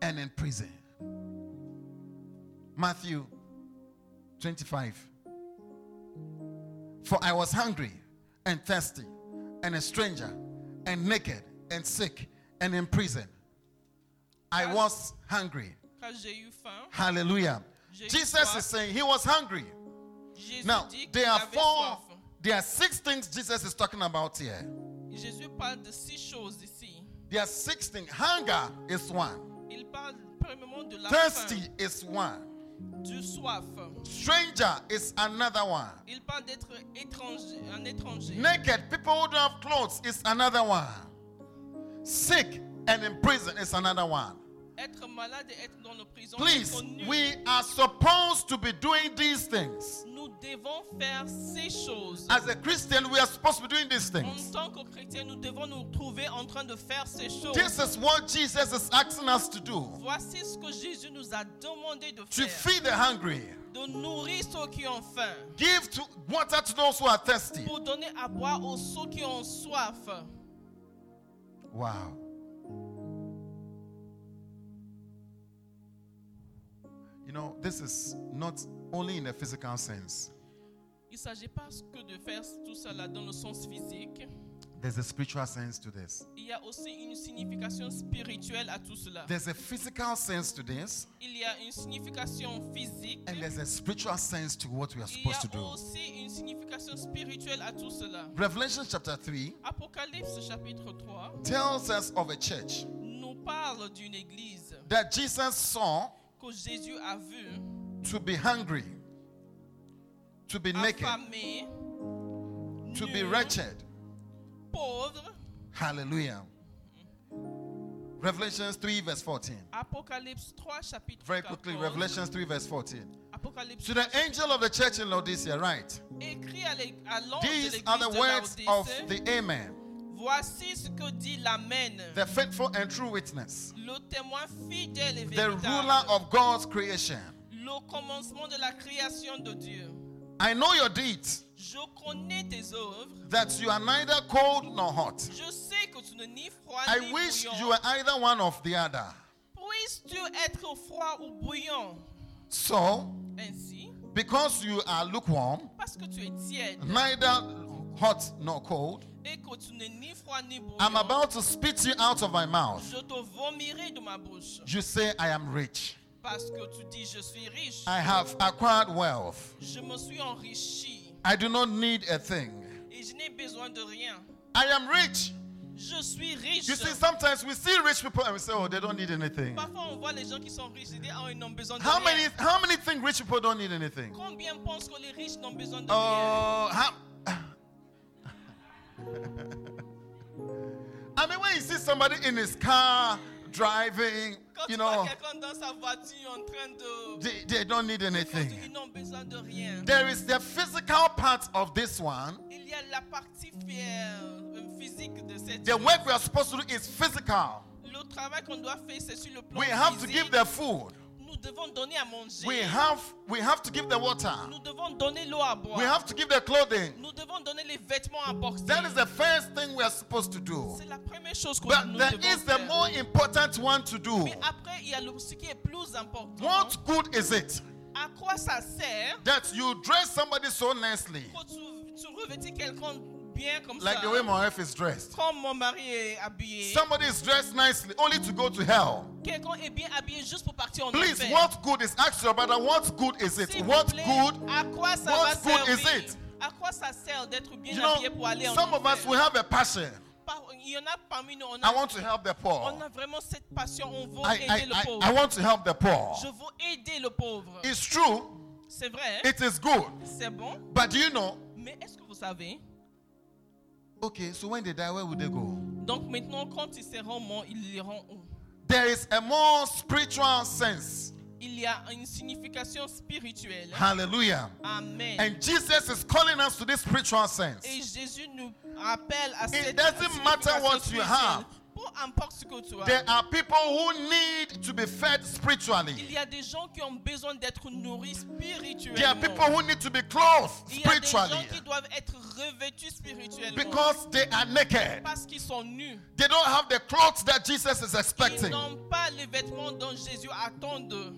and in prison. Matthew 25. For I was hungry and thirsty, and a stranger, and naked, and sick, and in prison. I was hungry. Quand j'ai eu faim, Hallelujah. Jesus is saying he was hungry. Jésus Now, dit qu'il there are avait four, soif. there are six things Jesus is talking about here. Jésus parle de six choses ici. There are six things. Hunger is one, Il parle premièrement de la thirsty faim, is one, du soif. stranger is another one, Il parle d'être étranger, un étranger. naked, people who don't have clothes is another one, sick and in prison is another one. Être malade et être dans nos prisons. Please, we are supposed to be doing these things. Nous devons faire ces choses. As a Christian, we are supposed to be doing these En things. tant que chrétien, nous devons nous trouver en train de faire ces choses. This is what Jesus is asking us to do. Voici ce que Jésus nous a demandé de To feed the hungry, De nourrir ceux qui ont faim. give to water to those who are thirsty. Pour donner à boire aux ceux qui ont soif. Wow. You know, this is not only in a physical sense, Il ne s'agit pas que de faire tout cela dans le sens physique. there's a spiritual sense to this. Il y a aussi une signification spirituelle à tout cela. There's a physical sense to this, Il y a une signification physique. and there's a spiritual sense to what we are supposed to a do. aussi une signification spirituelle à tout cela. Revelation chapter 3 Apocalypse chapitre 3 tells us of a church nous parle d'une église that Jesus saw que Jésus a vue to be hungry, to be naked, affamée, to be wretched. pauvre. Hallelujah. Revelations 3, verse 14. Apocalypse 3 chapitre Very quickly, 14. Revelations 3, verse 14. Apocalypse To the angel of the church in Laodicea, right? écrit à l'é- à l'ange de These are the words of the Amen, Voici ce que dit l'Amen, the faithful and true witness, le témoin fidèle et the ruler of God's creation. le commencement de la création de Dieu. I know your deeds, Je connais tes œuvres. that you are neither cold nor hot. Je sais que tu n'es ni froid I ni wish you were either one of the other. Puisses-tu être froid ou bouillant So, Ainsi, because you are lukewarm, parce que tu es tiède neither hot nor cold, et que tu n'es ni froid ni bouillant, I'm about to spit you out of my mouth. je te de ma. You say, I am rich. Parce que tu dis, je suis riche. I have acquired wealth. Je me suis I do not need a thing. et je de rien. I am rich. Je suis riche. You see, sometimes we see rich people and we say, oh, they don't need anything. Parfois, on voit les gens qui sont riches et disent, ah, ils n'ont besoin de How rien. many, how many think rich people don't need anything? Combien pensent que les riches n'ont besoin de rien Oh, how, I mean, when you see somebody in his car driving, Quand you know, dans sa voiture en train de... they, they don't need anything. There is the physical part of this one. Il y a la partie fière, euh, physique de cette The work we are supposed to do is physical. Le doit faire, c'est sur le plan We have to give the food. Nous devons donner à manger. We have we have to give the water. Nous devons donner l'eau à boire. We have to give the clothing. Nous devons donner les vêtements à porter. That is the first thing we are supposed to do. C'est la première chose que But nous there devons is the more important one to do. Mais après, il y a le, ce qui est plus important. What good is it À quoi ça sert that you dress somebody so nicely, quand tu, tu revêtis quelqu'un bien comme like ça the way my wife is dressed? Comme mon mari est habillé. Somebody is dressed nicely only to go to hell. Quelqu'un est bien habillé juste pour partir en Please, enfer. what good is ask your brother, what good is it? S'il vous What plaît, good? À quoi ça what va good is it? À quoi ça sert d'être bien You know, habillé pour aller en some of enfer us we have a passion. Par- Il y en a parmi nous, on I want to help the poor. a vraiment cette passion, on veut I, aider I, le I, pauvre. I want to help the poor. Je veux aider le pauvre. It's true, C'est vrai, hein? it is good. c'est bon. But do you know? Mais est-ce que vous savez Okay, so when they die, where would they go? Donc maintenant, quand ils seront morts, ils iront où There is a more spiritual sense. Il y a une signification spirituelle. Hallelujah. Amen. And Jesus is calling us to this spiritual sense. Et Jésus nous appelle à It cette doesn't matter what you have. Peu importe ce que tu as. There are people who need to be fed Il spiritually. y a des gens qui ont besoin d'être nourris spirituellement. There are people who need to be clothed Il y a des gens spiritually qui doivent être revêtus spirituellement. because they are naked. parce qu'ils sont nus. They don't have the clothes that Jesus is Ils expecting. n'ont pas les vêtements dont Jésus attend d'eux.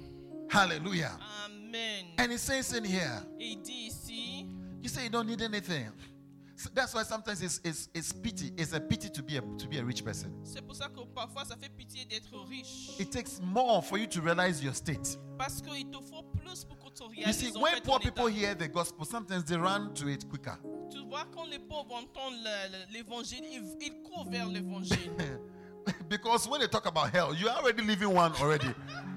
Hallelujah. Amen. And he says in here, Et il dit ici, you say you don't need anything. So that's why sometimes it's, it's, it's pity. It's a pity to be a, to be a rich person. c'est pour ça que parfois ça fait pitié d'être riche. It takes more for you to realize your state. Parce qu'il te faut plus pour que tu You see, when poor people hear the gospel, sometimes they run to it quicker. Tu vois, quand les pauvres entendent le- le- l'évangile, ils, ils courent vers l'évangile. <laughs> because when they talk about hell, you are already living one already. <laughs>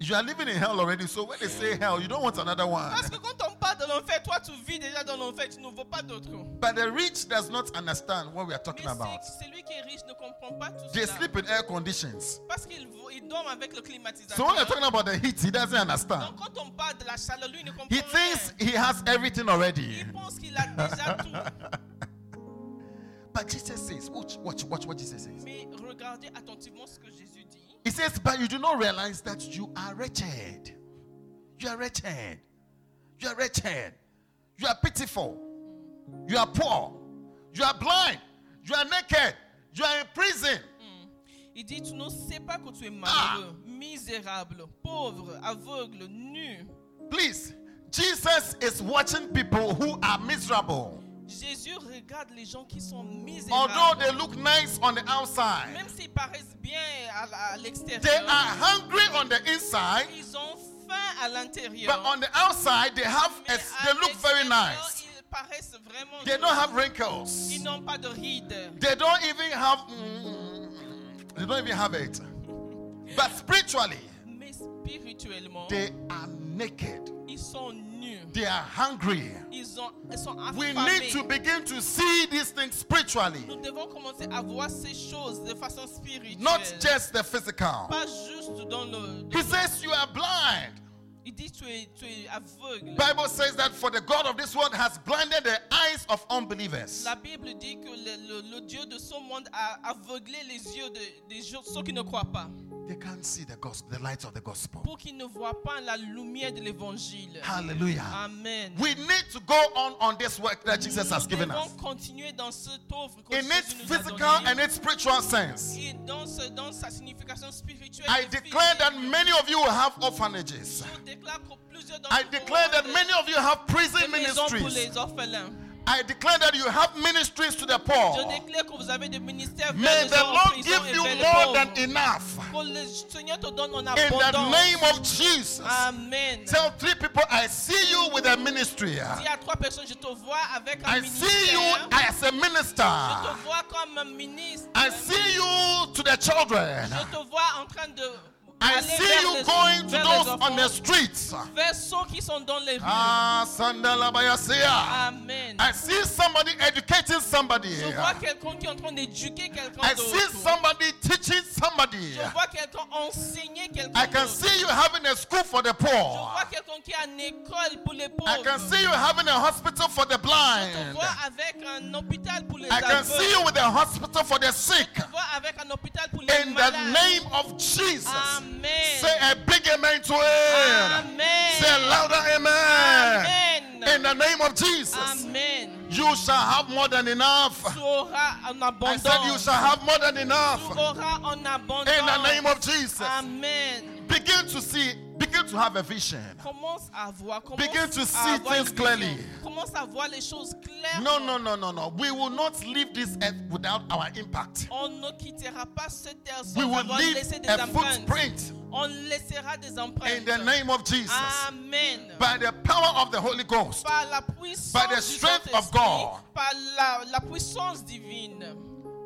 you are living in hell already. So when they say hell, you don't want another one. Parce que quand on parle de l'enfer, toi tu vis déjà dans l'enfer, tu ne veux pas d'autre. But the rich does not understand what we are talking Mais about. c'est- celui qui est riche ne comprend pas tout They cela. sleep in air conditions. Parce qu'il il dorment avec le climatisateur. So when you're talking about the heat, he doesn't understand. Donc quand on parle de la chaleur, lui ne comprend He rien. thinks he has everything already. Il pense qu'il a déjà <laughs> tout. But Jesus says, watch, watch, watch what Jesus says. Mais regardez attentivement ce que Jésus dit. He says, but you do not realize that you are wretched. You are wretched. You are wretched. You are pitiful. You are poor. You are blind. You are naked. You are in prison. Il dit, tu ne sais pas que tu es Ah. misérable, pauvre, aveugle, nu. Please, Jesus is watching people who are miserable. Jésus regarde les gens qui sont Although misérables. they look nice on the outside, Même s'ils paraissent bien à, à they l'extérieur, are hungry on the inside, ils ont faim à but l'intérieur. on the outside, they have a, Mais they look very l'extérieur, nice. Ils paraissent vraiment They don't have wrinkles. Ils n'ont pas de rides. They don't even have. mm, they don't even have it. But spiritually, Mais spirituellement, they are naked. ils sont. They are hungry. Ils, ont, ils sont We need to begin to see these things spiritually, Nous devons commencer à voir ces choses de façon spirituelle. not just the physical. Pas juste dans le... He says you are blind. Il dit tu es, tu es aveugle. Bible says that for the God of this world has blinded the eyes of unbelievers. La Bible dit que le, le- le Dieu de ce monde a aveuglé les yeux de, gens, ceux qui ne croient pas, They can't see the gospel, the light of the gospel. pour qu'ils ne voient pas la lumière de l'évangile. Hallelujah. Amen. We need to go on on this work that Jesus has Nous given devons us. continuer dans cette offre que In its physical and its spiritual sense. Et dans, ce- dans sa signification spirituelle. I declare that many of you will have orphanages. Je déclare que plusieurs d'entre I declare that many of you have prison ministries. I declare that you have ministries to the Je poor. déclare que vous avez des ministères May the Lord give you more than enough. Que le Seigneur te donne en In the name of Jesus. Amen. Tell three people, I see you with a ministry. Dis à trois personnes, je te vois avec un I see you as a Je minister. te vois comme un ministre. I see you to the children. Je te vois en train de I see you going to those on the streets. vers ceux qui sont dans les rues. Ah. Amen. I see somebody educating somebody. Je vois quelqu'un qui est en train d'éduquer quelqu'un I see somebody teaching somebody. Je vois quelqu'un enseigner quelqu'un I can see you having a school for the Je poor. vois quelqu'un qui a une école pour les I can see you having a hospital for the Je blind. vois avec un hôpital pour les I can see you with a hospital for the sick. Je vois avec un hôpital pour les In the name of Jesus. Amen. Say a big amen to it. Amen. Say a louder amen. Amen. In the name of Jesus. Amen. You shall have more than enough. I said you shall have more than enough. In the name of Jesus. Amen. Begin to see, begin to have a vision. Commence à voir. Commence Begin to see things clearly. Commence à voir les choses claires. No, no, no, no, no. We will not leave this earth without our impact. On ne quittera pas cette terre sans We will avoir leave laissé des a empreintes. footprint On laissera des empreintes. in the name of Jesus. Amen. By the power of the Holy Ghost. par la puissance By the du strength of God. par la, la puissance divine.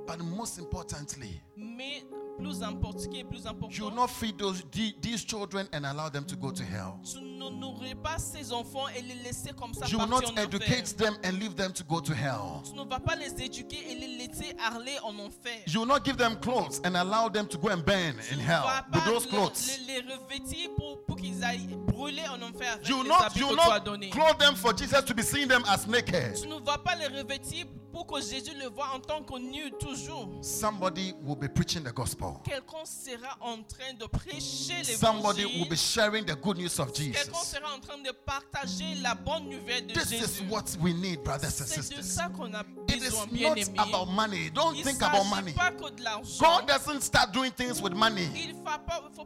But most importantly, Mais plus important, ce qui est plus you will not feed those these children and allow them to go to hell. tu ne nourris pas ces enfants et les laisser comme ça You will not en educate enfer. them and leave them to go to hell. Tu ne vas pas les éduquer et les laisser aller en enfer. You will not give them clothes and allow them to go and burn in Tu ne hell vas with pas those le- clothes. les, les revêtir pour, pour qu'ils aillent brûler en enfer avec You will les not, habits you que will tu as not donnés. clothe them for Jesus to be seeing them as naked. Tu ne vas pas les revêtir pour que Jésus le voit en tant que nu toujours. Somebody will be preaching the gospel. Quelqu'un sera en train de prêcher Somebody will be l'évangile. sharing the good news of Quelqu'un En train de partager la bonne nouvelle de This is what we need, brothers and C'est de sisters. ça qu'on a It is besoin, bien about money. Don't Il think about money. pas que de. God doesn't start doing things with money. Il faut pas, faut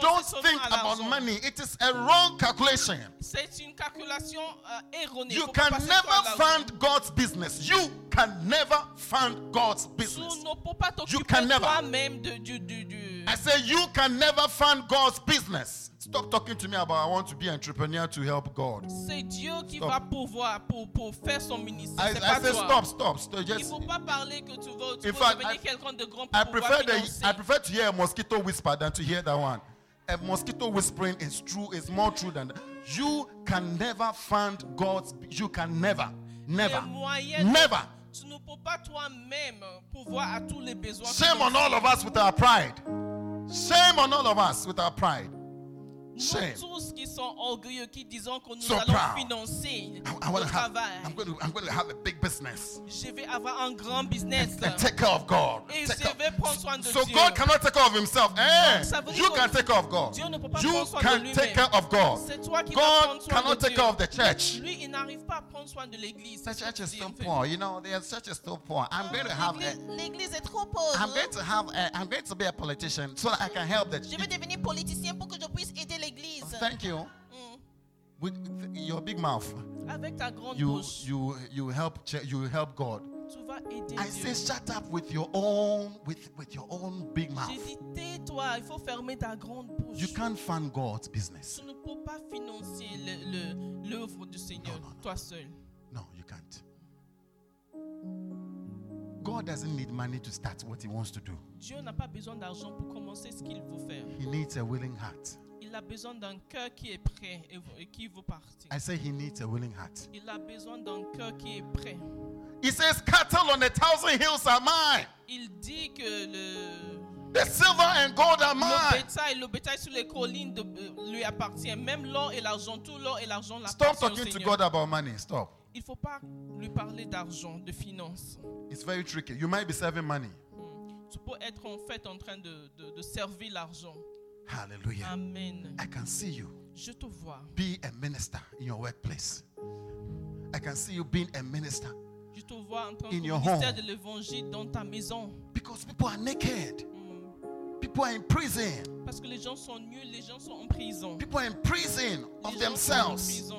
Don't think à about money. It is a wrong calculation. C'est une calculation euh, erronée. You Faut can never fund God's business. You can never fund God's Tu business. ne peux pas You t'occuper can never. toi-même de, du, du, du- I say you can never fund God's business. Stop talking to me about I want to be an entrepreneur to help God. C'est Dieu qui Stop. va pouvoir pour, pour faire son ministère. I, I pas say toi. stop, stop, stop. Just ne faut pas parler que tu tu In fact, devenir I- quelqu'un de grand pour I prefer the. I prefer to hear a mosquito whisper than to hear that one. A mosquito whispering is true, is more true than that. You can never fund God's you can never, never, never. tu ne peux pas toi-même pouvoir à tous les besoins. Shame on all of us with our pride. Shame on all of us with our pride. Shame. Nous tous qui sont orgueilleux, qui disons que nous So allons proud. financer I, I le to have. travail. I'm going to. I'm going to have a big business Je vais avoir un grand business. and take care of God. Et Take je care- vais prendre soin de So Dieu. God cannot take care of Himself. Eh, veut dire you can take care of God. Dieu ne peut pas You prendre soin de can lui-même. take care of God. C'est toi qui God soin cannot de take Dieu. care of the church. Lui, il n'arrive pas à prendre soin de l'église. The church is still poor. You know, the church is still poor. I'm going to have. A, L'église- est trop pauvre. I'm going to have. A, I'm going to be a politician so that I can help the. Je vais devenir politicien pour que je puisse aider. Thank you. Mm. With your big mouth, Avec ta grande you bouche, you you help you help God. tu vas aider I Dieu. say, shut up with your own with with your own big J'ai mouth. dit, tais-toi, il faut fermer ta grande bouche. You can't fund God's business. Tu ne peux pas financer le- l'œuvre du Seigneur, Non, non, non. toi seul. No, you can't. God doesn't need money to start what He wants to do. Dieu n'a pas besoin d'argent pour commencer ce qu'il veut faire. He needs a willing heart. Il a besoin d'un cœur qui est prêt et, qui veut partir. I say He needs a willing heart. Il a besoin d'un cœur qui est prêt. He says, "Cattle on a thousand hills are mine. Il dit que le, The silver and gold are le mine." bétail, le bétail sur les collines de- euh, lui appartient. Même l'or et l'argent, tout l'or et l'argent Stop l'appartient au talking to. God about money. Stop. Il ne faut pas lui parler d'argent, de finances. It's very tricky. You might be serving money. Mm. Tu peux être en fait en train de, de- de servir l'argent. Hallelujah. Amen. I can see you Je te vois. be a minister in your workplace. I can see you being a minister Je te vois en tant In que your ministère home. de l'évangile dans ta maison. because people are naked. Mm. People are in prison. Parce que les gens sont nuls, les gens sont en prison. People are in prison Les of gens sont en themselves.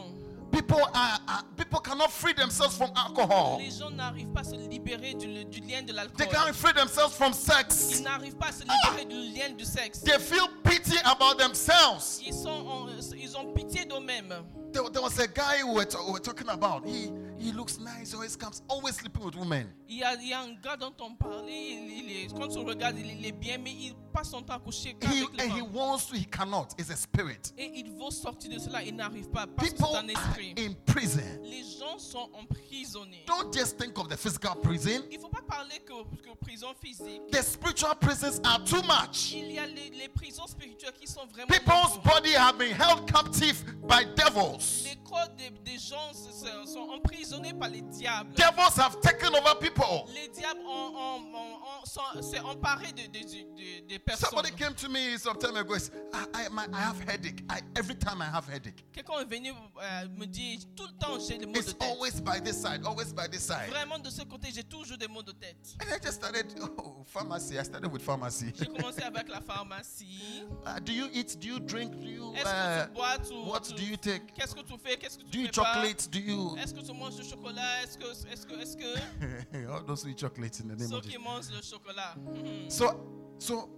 People are, are people cannot free themselves from alcohol. Les gens n'arrivent pas à se libérer du, du lien de They l'alcool. can't free themselves from Ils sex. n'arrivent pas à se libérer du lien du sexe. They feel pity about themselves. Ils, sont en- ils ont pitié d'eux-mêmes. There, there was a guy we were, we were talking about. He he looks nice, always comes, always sleeping with women. Il y, a, il y a un gars dont on parlait, il, il est- quand on regarde, il, il est bien, mais il passe son temps à coucher He, qu'avec les and he femmes. wants to, he cannot. It's a spirit. Et il veut sortir de cela, il n'arrive pas, parce que People c'est un are esprit. in prison. Les gens sont emprisonnés. Don't just think of the physical prison. Il ne faut pas parler que, que prison physique. The spiritual prisons are too much. Il y a les, les prisons spirituelles qui sont vraiment... People's body have been held captive by devils. Les corps des, des gens se- se- sont emprisonnés par les diables. Devils have taken over people. Les diables ont, ont- ont- ont- sont- s'est emparé de, de- de- de- Somebody came to me some time ago. said, I, I, my, I have headache. I, every time I have headache, Quelqu'un est venu euh, me dire tout le temps j'ai des maux de it's tête. always by this side, always by this side. Vraiment de ce côté j'ai toujours des maux de tête. And I just started, oh, pharmacy. I started with pharmacy. J'ai commencé avec la pharmacie. <laughs> Uh, do you eat? Do you drink? Do you? Est-ce Uh, tu bois tu, what tu- do you take? Qu'est-ce que tu fais Qu'est-ce que tu Do you pas chocolate? Do you? Est-ce que tu manges du chocolat Est-ce que est-ce que est-ce que <laughs> All those sweet chocolates in the name ceux of qui mangent le chocolat Mhm. So, so,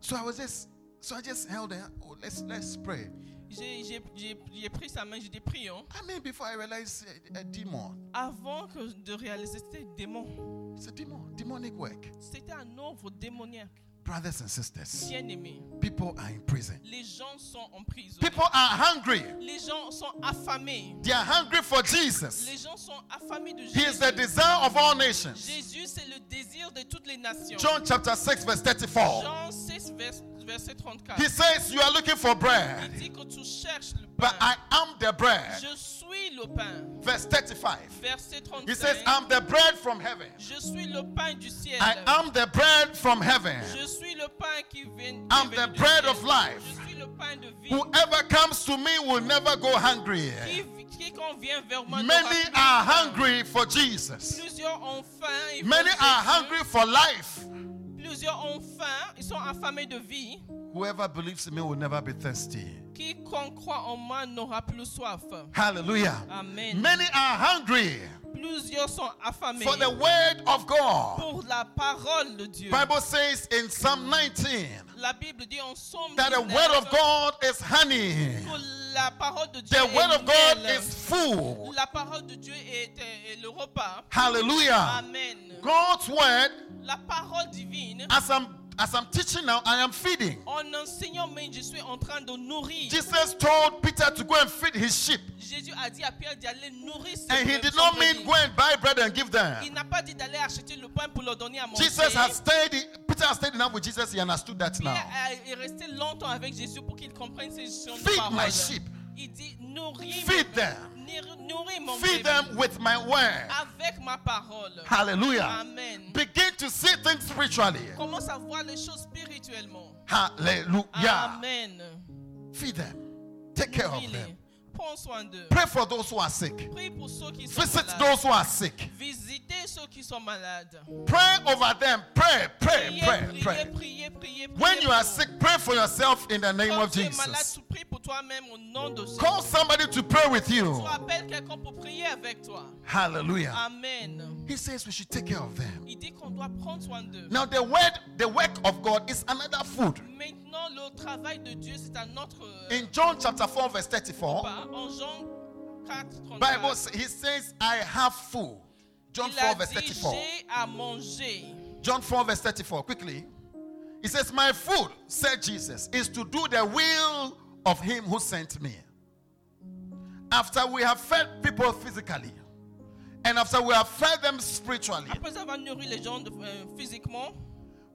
so I was just, so I just held her. Oh, let's let's pray. J'ai pris sa main, j'ai dit prions. I mean, before I realized a, a demon. Avant que de réaliser c'était un démon. Demon, demonic work. C'était un œuvre démoniaque. Brothers and sisters, people are in prison. Les gens sont en prison. People are hungry. Les gens sont affamés. They are hungry for Jesus. Les gens sont affamés de He is the desire of all nations. Jésus, c'est le désir de toutes les nations. John chapter 6, verse 34. Jean 6, vers- verset 34. He says, You are looking for bread, Il dit que tu cherches le but. I am the bread. Je suis le pain. Verse 35. Verset He says, I'm the bread from heaven. Je suis le pain du ciel. I am the bread from heaven. Je suis le pain qui vient. I'm the bread of life. Je suis le pain de vie. Whoever comes to me will never go hungry. Qui, quiconque vers moi Many are hungry for Jesus. Plusieurs ont faim. Many are hungry for life. Plusieurs ont faim. Ils sont affamés de vie. Whoever believes in me will never be thirsty. Quiconque croit en moi n'aura plus soif. Hallelujah. Amen. Many are hungry Plusieurs sont affamés for the word of God. pour la parole de Dieu. Bible says in Psalm 19 La Bible dit en Psaume that the word of God is honey. la parole de Dieu The word of God is food. La parole de Dieu est, est le repas. Hallelujah. Amen. God's word, La parole divine, as I'm as I'm teaching now, I am feeding. en enseignant, je suis en train de nourrir. Jesus told Peter to go and feed his sheep. Jésus a dit à Pierre d'aller nourrir ses And he did not mean go and buy bread and give Il them. n'a pas dit d'aller acheter le pain pour leur donner à manger. Jesus has stayed, Peter has stayed enough with Jesus. He understood that Pierre now. a- est resté longtemps avec Jésus pour qu'il comprenne ses son Feed my sheep. Il dit nourris, Feed them. nourris- nourris mon Feed bébé them with my word. avec ma parole. Hallelujah. Amen. Begin to see things spiritually. Commence à voir les choses spirituellement. Hallelujah. Amen. Feed them. Take care of Nourris-les. them. Prends soin d'eux. Pray for those who are sick. Prie pour ceux qui sont Visit malades. those who are sick. Visitez ceux qui sont malades. Pray over them. Pray, pray, Priez, pray, priez, pray. priez, priez, priez. When you are sick, pray for yourself in the name Quand of tu es malade, Jesus. tu pries pour toi-même au nom de Jésus. Call somebody to pray with Tu you. appelles quelqu'un pour prier avec toi. Hallelujah. Amen. He says we should take care of them. Il dit qu'on doit prendre soin d'eux. Now the word, the work of God is another food. Maintenant, le travail de Dieu, c'est un autre euh, In John chapter 4, verse 34, pas. En Jean 4, Bible he says, I have food. John 4, verse 34. à manger. John 4, verse 34, quickly. He says, My food, said Jesus, is to do the will of him who sent me. After we have fed people physically, and after we have fed them spiritually, Après avoir nourri les gens de- euh,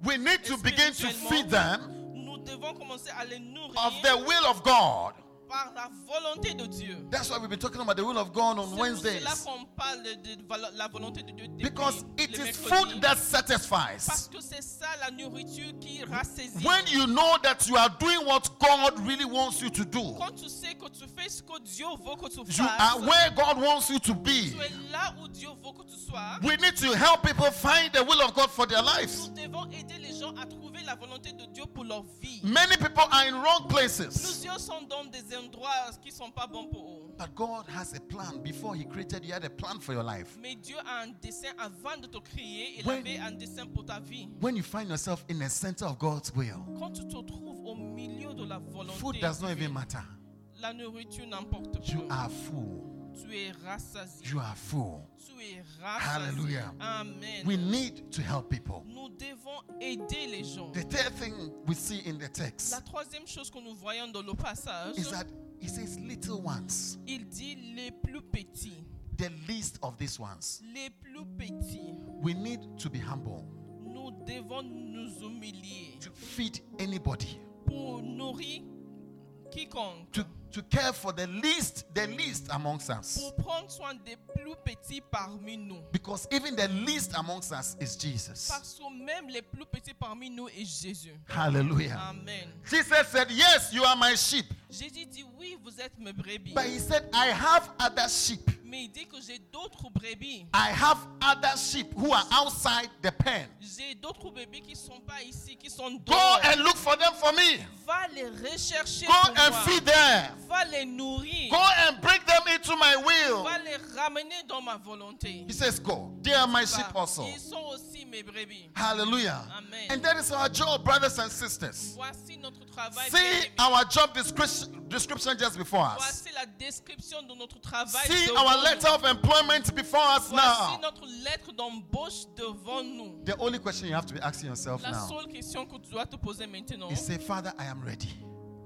we need to begin to feed them nous devons commencer à les nourrir of the will of God. Par la volonté de Dieu. That's why we've been talking about the will of God on C'est Wednesdays. cela qu'on parle de, de la volonté de Dieu Because it is food that Parce satisfies. que c'est ça la nourriture qui rassasie. When you know that you are doing what God really wants you to do, Quand tu sais que tu fais ce que Dieu veut que tu you are where God wants you to be. tu es là où Dieu veut que tu sois. We need to help people find the will of God for their lives. Nous devons aider les gens à trouver la volonté de Dieu pour leur vie. Many people are in wrong places. Plusieurs sont dans des endroits qui sont pas bons pour eux. But God has a plan. Before He created you, He had a plan for your life. Mais Dieu a un dessein avant de te créer. Il When- avait un dessein pour ta vie. When you find yourself in the center of God's will, Quand tu te trouves au milieu de la volonté, food does not even matter. la nourriture n'importe You peu. are full. Tu es rassasié. You are full. Tu es rassasié. Hallelujah. Amen. We need to help people. Nous devons aider les gens. The third thing we see in the La text troisième chose que nous voyons dans le passage, is that He says, little ones, il dit les plus petits. the least of these ones. Les plus petits. We need to be humble Nous devons nous humilier to feed anybody. pour nourrir quiconque to, to care for the least, the least amongst us. pour prendre soin des plus petits parmi nous. Because even the least amongst us is Jesus. Parce que même les plus petits parmi nous est Jésus. Hallelujah. Amen. Jesus said, Yes, you are my sheep. Jésus dit oui, vous êtes mes brebis. But he said, I have other sheep. Mais il dit que j'ai d'autres brebis. I have other sheep who are outside the pen. J'ai d'autres brebis qui sont pas ici, qui sont Go dehors. and look for them for me. Va les rechercher Go pour and moi. feed them. Va les nourrir. Go and bring them into my will. Va les ramener dans ma volonté. He says, Go. They are my sheep also. Ils sont aussi mes brebis. Hallelujah. Amen. And that is our job, brothers and sisters. Voici notre travail. See our job description, description just before us. Voici la description de notre travail. See our letter of employment before us now. notre lettre d'embauche devant nous. The only question you have to be asking yourself La now seule question que tu dois te poser maintenant, is say, Father, I am ready.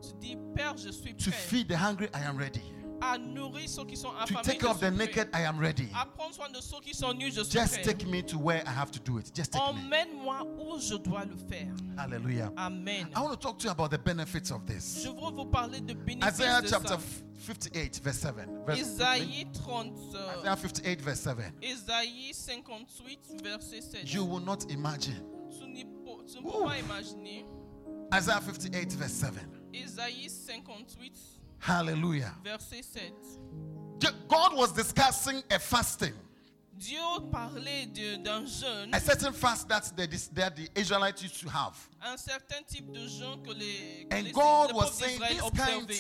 tu dis, Père, je suis To feed the hungry, I am ready. À nourrir ceux qui sont To take care of the naked, I am ready. À prendre soin de ceux qui sont nus, je suis Just prêt. take me to where I have to do it. Just take me. Emmène-moi où je dois le faire. Hallelujah. Amen. I want to talk to you about the benefits of this. Je veux vous parler de bénéfices Isaiah de chapter ça. 58, verse 7. Verse Isaïe 30, euh, Isaiah 58, verse 7. Isaïe 58, verset 7. You will not imagine. Tu ne peux pas imaginer. Isaiah 58, verse 7. Isaïe 58, Hallelujah. verset 7. God was discussing a fasting, Dieu parlait de- d'un jeûne, a certain fast that the, that the Israelites used to have. un certain type de jeûne que les, que And les- God le was saying, this kind,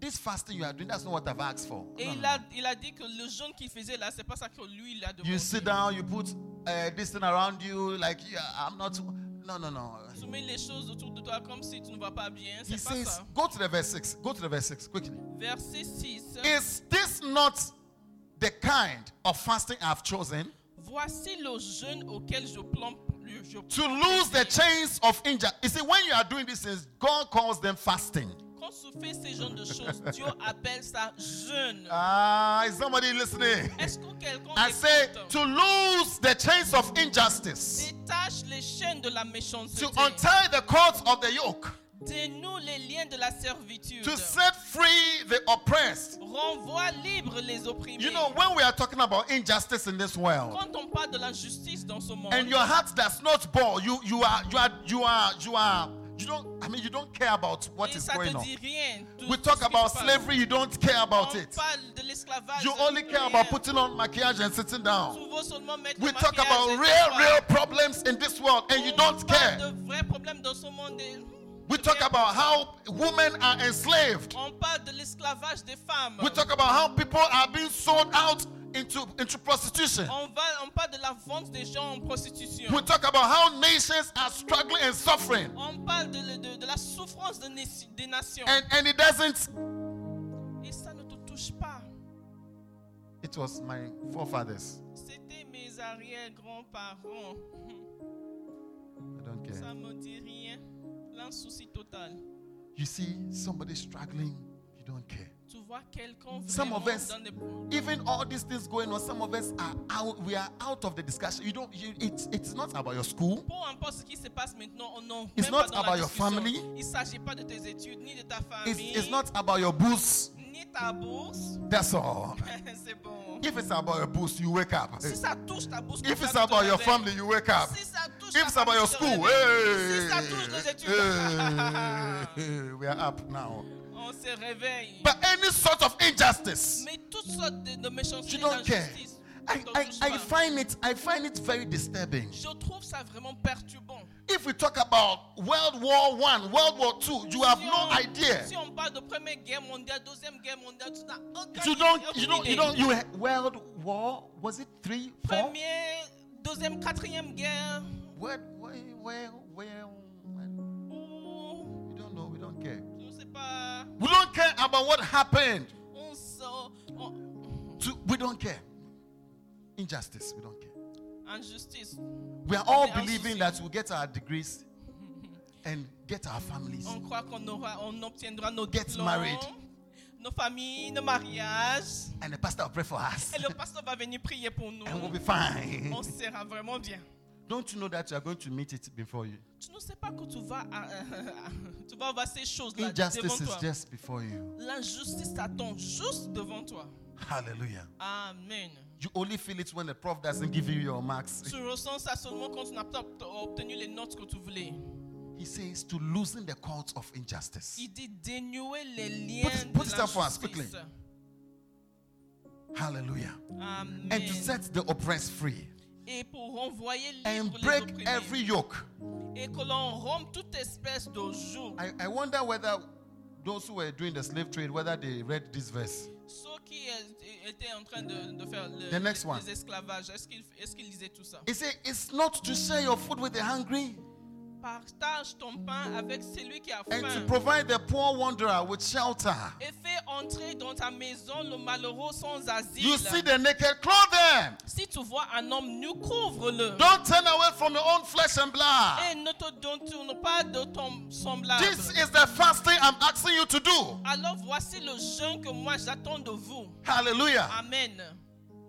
this fasting you are doing, that's not what I've asked for. Et No, il a, il a dit que le jeûne qu'il faisait là, c'est pas ça que lui il a demandé. You sit down, you put uh, this thing around you, like, yeah, I'm not. No, no, no. Tu mets les choses autour de toi comme si tu ne vas pas bien. He C'est pas says, ça. go to the verse 6. Go to the verse 6 quickly. Verset 6. Is this not the kind of fasting I've chosen? Voici le jeûne auquel je. Je To lose the chains of injury. You see, when you are doing these things, God calls them fasting. Quand tu fais ce genre de choses, Dieu appelle ça jeûne. Ah, is somebody listening? Est-ce que quelqu'un I say to lose the chains of injustice, Détache les chaînes de la méchanceté. to untie the cords of the yoke, Dénoue les liens de la servitude. to set free the oppressed. Renvoie libre les opprimés. You know, when we are talking about injustice in this world, Quand on parle de l'injustice dans ce monde, and your heart does not bore, you you are you are you are you are you don't I mean you don't care about what is going on. dit rien. Tout- We talk about slavery, you don't care about it. parle de l'esclavage. You only care about putting on maquillage and sitting down. Tu veux seulement mettre We talk about real, real problems in this world, and you don't care. de vrais problèmes dans ce monde. et- We talk about how women are enslaved. On parle de l'esclavage des femmes. We talk about how people are being sold out into, into prostitution. On, va, on parle de la vente des gens en prostitution. We talk about how nations are struggling and suffering. On parle de, de- de la souffrance de des nations. And, and it doesn't. Et ça ne te touche pas. It was my forefathers. C'était mes arrière-grands-parents. I don't care. Ça me dit rien. L'insouci total. You see somebody struggling, you don't care. Tu vois quelqu'un Some of us- dans. Even all these things going on, some of us are out. We are out of the discussion. You don't. You, it's it's not about your school. Peu importe ce qui se passe maintenant, on n'en It's not about your family. Il s'agit pas de tes études, ni de ta It's, famille, it's not about your boost. ni ta bourse. <laughs> That's all. C'est bon. If it's about your boost, you wake up. Si ça touche ta bourse, If it's ça, tu te about your family, you wake up. Si ça touche If it's about your school, hey, Si ça touche les études, hey, we are up now. On se réveille. But any sort of injustice, Mais toutes sortes de, de méchanceté you don't care. I, I, I find it I find it very disturbing. Je trouve ça vraiment perturbant. If we talk about World War One, World War Two, you have no idea. Si on parle de première guerre mondiale, deuxième guerre mondiale, tu n'as aucune You don't you don't you don't you World War was it three, four? Première, deuxième, quatrième guerre. Where where where where pas. We don't care about what happened. On sort. on- To, we don't care. Injustice, we don't care. injustice. We are all un believing that we'll get our degrees and get our families. On croit qu'on aura, on obtiendra nos Get diplômes, married. nos familles, nos mariages. And the pastor will pray for us. Et le pasteur va venir prier pour nous. And we'll be fine. On sera vraiment bien. Don't you know that you are going to meet it before you? Tu ne sais pas que tu vas, à- euh, <laughs> tu vas voir ces choses-là devant Injustice is toi. just before you. L'injustice t'attend juste devant toi. Hallelujah. Amen. You only feel it when the prof doesn't give you your marks. Tu ressens ça seulement quand tu n'as pas obt- obtenu les notes que tu voulais. He says to loosen the cords of injustice. Il dit dénouer les liens Put it- put de it up for us, quickly. Hallelujah. Amen. And to set the oppressed free. Et pour renvoyer And libre les break opprimés. every yoke. Et que l'on rompe toute espèce de joug. I, I wonder whether those who were doing the slave trade, whether they read this verse. Ceux qui étaient en train de, de faire le, The next one. les esclavages, est-ce qu'ils est qu'ils lisaient tout ça He said, It's not to share your food with the hungry Partage ton pain avec celui qui a and to provide the poor wanderer with shelter. Et fais entrer dans ta maison le malheureux sans asile. You see the naked, clothe them. Si tu vois un homme nu, couvre-le. Don't turn away from your own flesh and blood. Et ne te détourne pas de ton semblable. This is the fasting I'm asking you to do. Alors voici le jeûne que moi j'attends de vous. Hallelujah. Amen.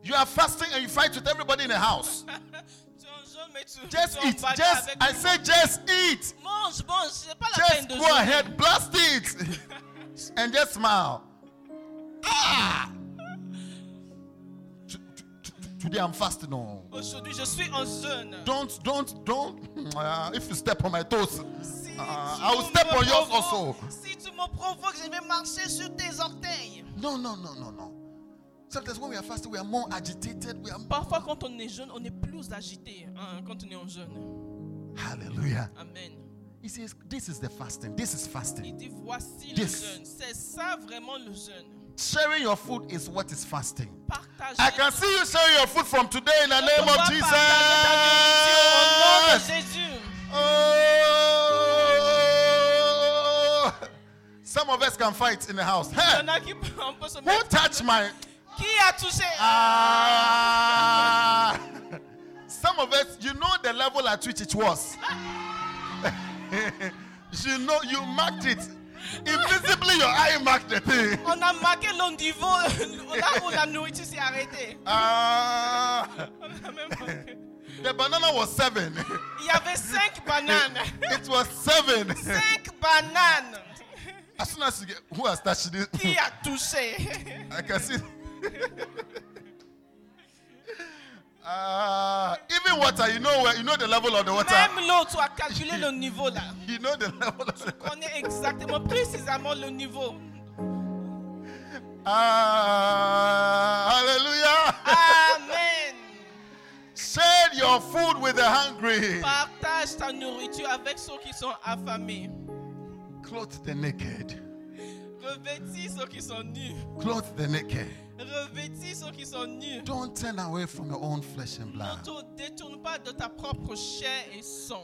You are fasting and you fight with everybody in the house. <laughs> Just tu es en eat. Just I say just eat. Mange, mange, pas la peine Just de go jeûner. ahead, blast it. <laughs> and just smile. Ah! Today I'm fasting. No. Aujourd'hui, je suis en jeûne. Don't, don't, don't. Uh, if you step on my toes, Si uh, I will step on yours also. Si tu me provoques, je vais marcher sur tes orteils. No, no, no, no, no. Sometimes when we are fasting, we are more agitated. We are. Parfois, quand on est jeune, on est plus agité hein, quand on est en jeûne. Hallelujah. Amen. He says, This is the fasting. This is Il fasting. dit voici This. le jeûne. C'est ça vraiment le jeûne. Sharing your food is what is fasting. Partager. I can see you sharing your food from today in the name of partager au nom de Jesus. Oh, some of us can fight in the house. Hey, y en a qui peut- on peut se who touched my? Qui a touché Ah, some of us, you know the level at which it was. <laughs> you know, you marked it. Invisibly, your eye marked the thing. <laughs> On a marqué le niveau <laughs> là où la nourriture s'est arrêtée. Ah, a même marqué. the banana was seven. Il y avait cinq bananes. It was seven. Cinq bananes. As soon as you get, who has touched it? Qui a touché I can see. Ah, <laughs> even water, you know where you know the level of the water. Même l'eau, tu as calculé le niveau là. <laughs> You know the level of the On est exactement, précisément le niveau. Ah, hallelujah. Amen. <laughs> Share your food with the hungry. Partage ta nourriture avec ceux qui sont affamés. Clothe the naked. Revêtis ceux qui sont nus. Clothe the naked. Revêtis ceux qui sont nus. Don't turn away from your own flesh and Ne blood. te détourne pas de ta propre chair et sang.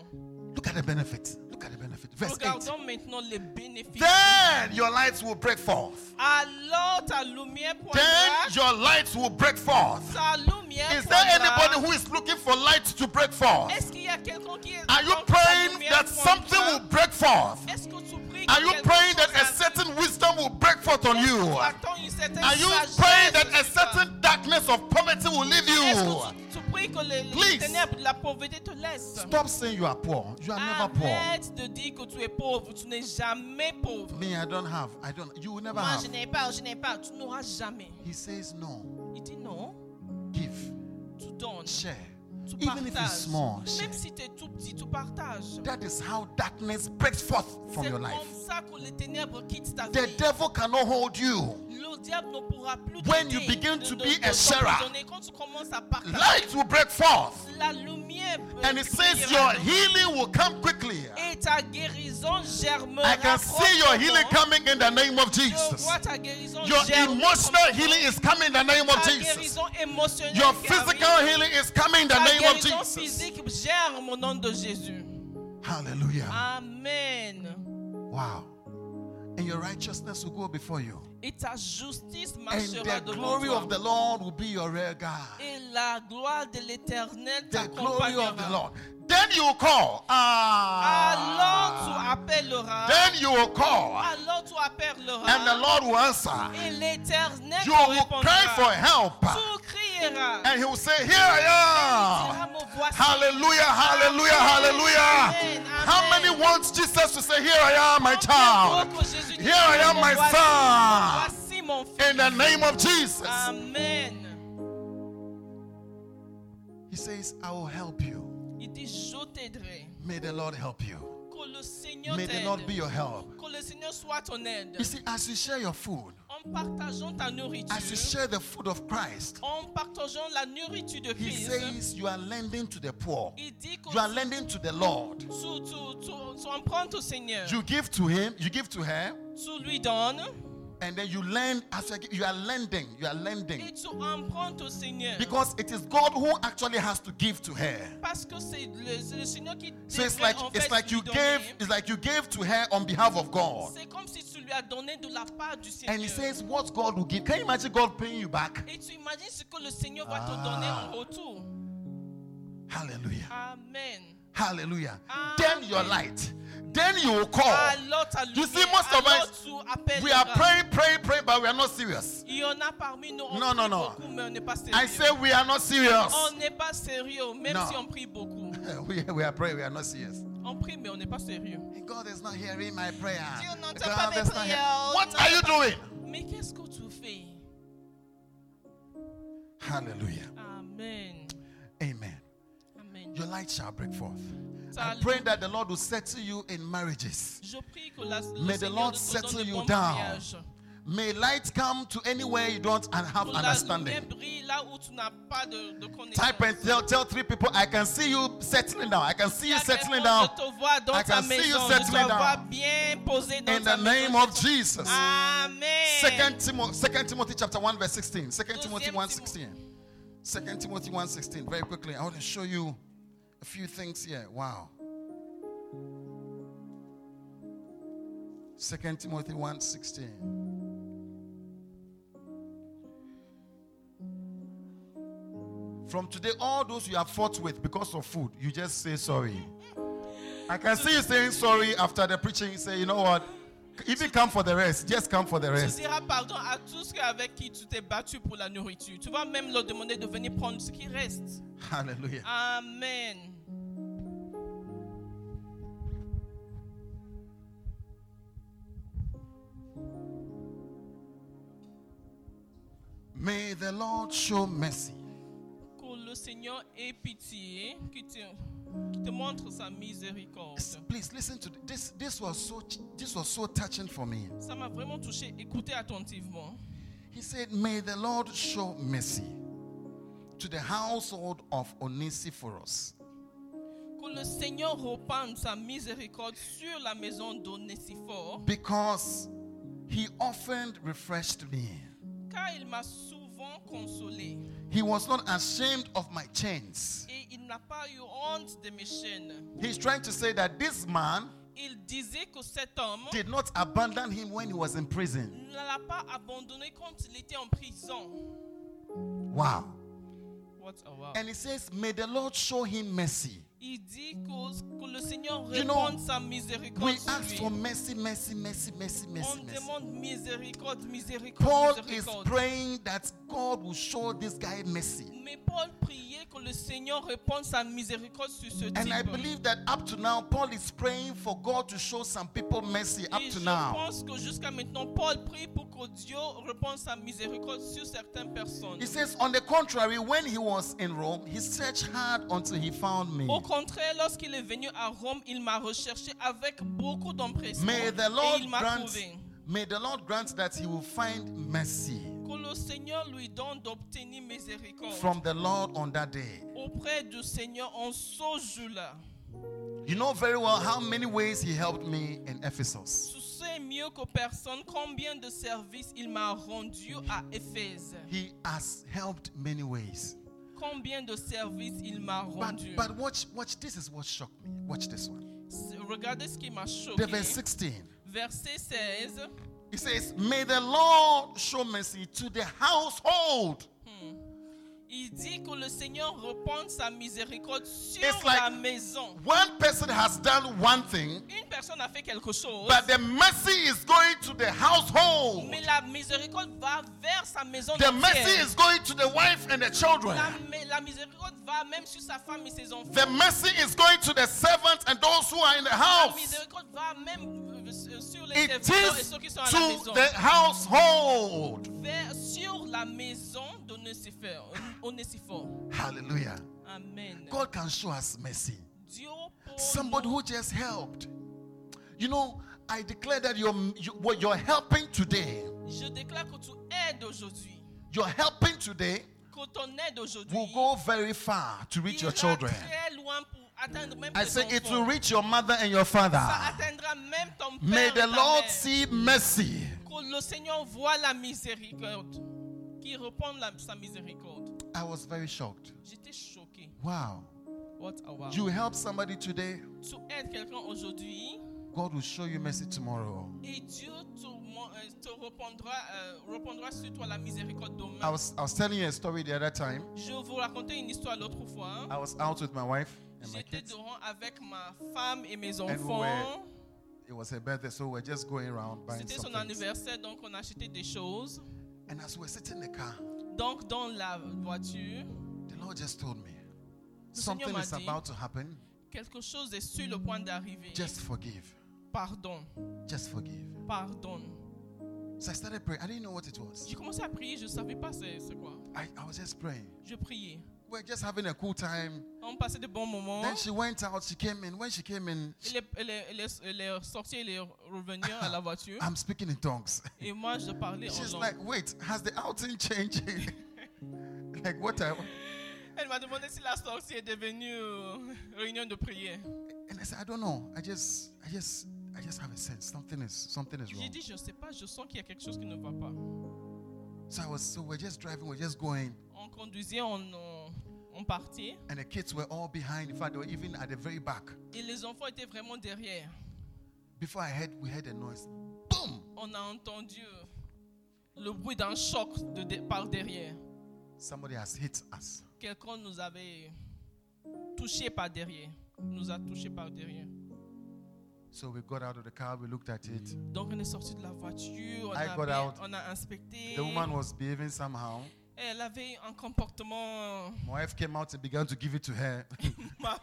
Look at the benefit. Look at the benefit. Verse 8. Maintenant les bénéfices. Then your lights will break forth. Alors ta lumière Then your lights will break forth. Ta lumière Is there poindra. anybody who is looking for light to break forth? Est-ce qu'il y a quelqu'un qui est Are you attend que ta praying that poindra? something will break forth? Est-ce que tu Are you praying that a certain wisdom will break forth on you? Tu attends une certaine Are you praying that a certain darkness of poverty will leave you? que tu, tu pries que les, les Please. ténèbres de la pauvreté te laissent Stop saying you are poor. You are never poor. Arrête de dire que tu es pauvre. Tu n'es jamais pauvre. Me, I don't have. I don't. You will never Moi, have. je n'ai pas, je n'ai pas. Tu n'auras jamais. He says no. Il dit non. Give. Tu donnes. Share. Tu Even if it's small. Même si tu es tout petit, tu partages. That is how darkness breaks forth from C'est your comme life. ça que les ténèbres quittent ta The vie. devil cannot hold you. Le diable ne pourra plus When you begin de- to de- be de a sharer, t'emprisonner. Quand tu commences à partager, Light will break forth. la lumière And it says your healing will come quickly. et ta guérison germera. I can see your healing coming in the name of Je Jesus. vois ta guérison Your germer emotional healing is coming in the name of Ta Jesus. guérison émotionnelle Your physical healing is coming in the Ta name of guérison physique germe au nom de Jésus. Hallelujah. Amen. Wow. And your righteousness will go before you. Et ta justice And marchera the devant glory toi. of the Lord will be your rear guard. Et la gloire de l'Éternel The glory of the t'accompagnera. Lord. Then you will call. Alors tu Ah. appelleras. Then you will call. Alors tu appelleras. And the Lord will answer. Et l'Éternel You te will cry for répondra. help. Tu. And he will say, Here I am. Hallelujah, hallelujah, hallelujah. How many wants Jesus to say, Here I am, my child? Combien d'autres Jésus dit, Here I am, my son. Voici mon fils. In the name of Jesus. Amen. He says, I will help you. May the Lord help you. Que le Seigneur May the Lord be your help. Que le Seigneur soit ton aide. You see, as you share your food, En partageant ta as you share the food of Christ, en partageant la nourriture de He Christ, says you are lending to the poor. il dit que You are lending to the Lord. tu, tu, tu, tu empruntes au Seigneur. You give to Him, you give to her, Tu lui donnes and then you lend as you, you are lending. You are et lending. tu empruntes au Seigneur. Because it is God who actually has to give to her. Parce que c'est le, le Seigneur qui So it's like en it's fait like lui you donner. gave it's like you gave to her on behalf of God. C'est comme si tu lui as donné de la part du Seigneur. And he says, What God will give. Can you imagine God paying you back? Et tu imagines ce que le Seigneur va te donner Ah. en retour. Hallelujah. Amen. Hallelujah. Amen. Then your light. Then you will call. You see, most of us, We are praying, praying, praying, but we are not serious. Il y en a parmi nous, on No, no, no. beaucoup, mais on n'est pas sérieux. I say we are not serious. On n'est pas sérieux, même No. si on prie beaucoup. <laughs> We, we are praying, we are not serious. On prie, mais on n'est pas sérieux. God is not hearing my prayer. Dieu n'entend pas mes prières. What are you doing? Mais qu'est-ce que tu fais? Hallelujah. Amen. Amen. Your light shall break forth. I pray that the Lord will settle you in marriages. Je prie que la, le May the Lord settle you down. May light come to anywhere you don't and have Que la lumière understanding. brille là où tu n'as pas de, de connaissance. Type and tell, tell three people, I can see you settling down. I can see you settling down Je te vois dans I can see you settling down. vois bien posé dans in the name of Jesus. Amen. Second Timothy, Second Timothy chapter 1, verse 16. Second Timothy Deuxième 1, 16. Second Timothy 1, 16. Very quickly. I want to show you a few things here. Wow. Second Timothy 1, 16. From today, all those you have fought with because of food, you just say sorry. I can see you saying sorry after the preaching. You say, you know what? Even come for the rest. Just come for the rest. Tu diras pardon à tous ceux avec qui tu t'es battu pour la nourriture. Tu vas même leur demander de venir prendre ce qui reste. Hallelujah. Amen. May the Lord show mercy. Que le Seigneur ait pitié, qu'il te, te montre sa miséricorde. Please listen to this. This was so this was so touching for me. Ça m'a vraiment touché. Écoutez attentivement. He said, May the Lord show mercy to the household of Onesiphorus. Que le Seigneur repande sa miséricorde sur la maison d'Onésiphore, Because he often refreshed me. Car il m'a souvent consolé. He was not ashamed of my chains. Et il n'a pas eu honte de mes chaînes. He's trying to say that this man Il disait que cet homme did not abandon him when he was in prison. ne l'a pas abandonné quand il était en prison. Wow. What a wow. And he says, May the Lord show him mercy. Il dit que, que le Seigneur You know, sa miséricorde We ask lui. for mercy, mercy, mercy, mercy, mercy, On mercy. demande miséricorde, miséricorde, Paul is praying that God will show this guy mercy. Mais Paul priait que le Seigneur réponde sa miséricorde sur ce And I believe that up to now, Paul is praying for God to show some people mercy up Et to je now. pense que jusqu'à maintenant, Paul prie pour que Dieu réponde sa miséricorde sur certaines personnes. He says, on the contrary, when he was in Rome, he searched hard until he found me. Au contraire, lorsqu'il est venu à Rome, il m'a recherché avec beaucoup d'empressement. May the Et Lord il m'a trouvé. may the Lord grant that he will find mercy Que le Seigneur lui donne d'obtenir miséricorde from the Lord on that day. auprès du Seigneur en ce jour-là. You know very well how many ways he helped me in Ephesus. Tu sais mieux que personne combien de services il m'a rendu à Éphèse. He has helped many ways. Combien de services il m'a But, rendu. but watch, watch, this is what shocked me. Watch this one. Regardez ce qui m'a The choqué. verse 16. Verset 16. It says, May the Lord show mercy to the household. Il dit que le Seigneur répand sa miséricorde sur It's like- la maison. One person has done one thing, Une personne a fait quelque chose, but the mercy is going to the household. mais la miséricorde va vers sa maison The mercy is going to the wife and the children. La, la miséricorde va même sur sa femme et ses enfants. The mercy is going to the servants and those who are in the La house. miséricorde va même euh, sur les It serviteurs et ceux qui sont à la to maison. the household. Vers- sur la maison d'Onésiphore. Hallelujah. Amen. God can show us mercy. Somebody who just helped. You know, I declare that you're, you, what you're helping today, Je déclare que tu aides aujourd'hui. you're helping today Que ton aide aujourd'hui will go very far to reach your children. très loin pour I say it will reach your mother and your father. Ça atteindra même ton père May the Lord see mercy. Que le Seigneur voit la miséricorde. La- sa miséricorde. I was very shocked. J'étais choqué. Wow. What a wow. You help somebody today, Tu aides quelqu'un aujourd'hui God will show you mercy tomorrow. et Dieu te, euh, te répondra, euh, répondra sur toi la miséricorde demain. I was I was telling you a story the other time. Je vous racontais une histoire l'autre fois. I was out with my wife and my J'étais kids. dehors avec ma femme et mes we were- It was her birthday, so we're just going around buying C'était son anniversaire, donc on a acheté des choses. And as we were sitting in the car, Donc dans la voiture, the Lord just told me something is dit- about to happen. quelque chose est sur le point d'arriver. Just forgive. Pardon, Just forgive. pardon. So I started praying. I didn't know what it was. J'ai commencé à prier, je ne savais pas c'est quoi. I, I was just praying. Je priais. We're just having a cool time. On passait de bons moments. Then she went out. She came in. When she came in, est, elle est- elle elle est sortie, elle est revenue à la voiture. <laughs> I'm speaking in tongues. Et moi, je parlais en She's langue. like, wait, has the outing changed? <laughs> like what? I, Elle m'a demandé si la sortie est devenue euh, réunion de prière. and I said, I don't know. I just, I just, I just have a sense something is something is J'ai wrong. dit, je sais pas, je sens qu'il y a quelque chose qui ne va pas. So I was, so we're just driving. We're just going. On conduisait, on, on, partait. And the kids were all behind. In fact, they were even at the very back. Et les enfants étaient vraiment derrière. Before I heard, we heard a noise. Boom! On a entendu le bruit d'un choc de, de- par derrière. Somebody has hit us. Quelqu'un nous avait touché par derrière. Nous a touché par derrière. So we got out of the car. We looked at it. Donc on est sorti de la voiture, on, I a, got out. on a inspecté. The woman was behaving somehow. Elle avait un comportement. My wife came out and began to give it to her. <laughs> Ma,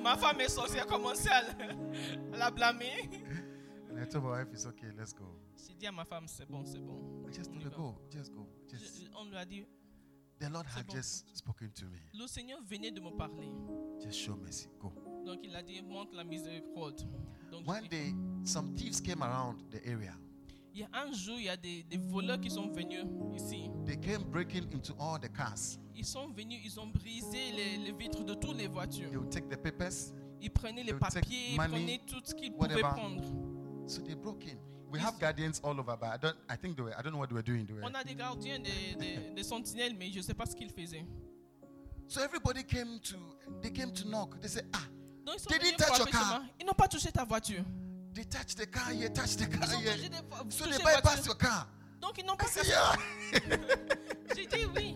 ma femme est sortie, elle a commencé à, la- à la blâmer. and I told my wife, it's okay, let's go. J'ai dit à ma femme, c'est bon, c'est bon. I just On told y her, va. go, just go. Just. Je- on lui a dit, The Lord had bon. just spoken to me. le Seigneur venait de me parler. Just show mercy, go. Donc il a dit, montre la miséricorde. Donc One day, some thieves came around the area. Il y a un jour, il y a des, des voleurs qui sont venus ici. They came breaking into all the cars. Ils sont venus, ils ont brisé les, les vitres de toutes les voitures. They would take the papers. Ils prenaient les papiers, ils money, prenaient tout ce qu'ils pouvaient whatever. prendre. So they broke in. We have guardians all over, but I don't. I think they were. I don't know what they were doing. They were. On a des gardiens, des, des, <laughs> des sentinelles, mais je ne sais pas ce qu'ils faisaient. So everybody came to. They came to knock. They said, ah, Donc ils sont They venus didn't touch frapper your chez car. Ils n'ont pas touché ta voiture. They touched the car here, touched the car here. So they voiture. your car. Donc ils n'ont pas touché. <laughs> J'ai dit oui.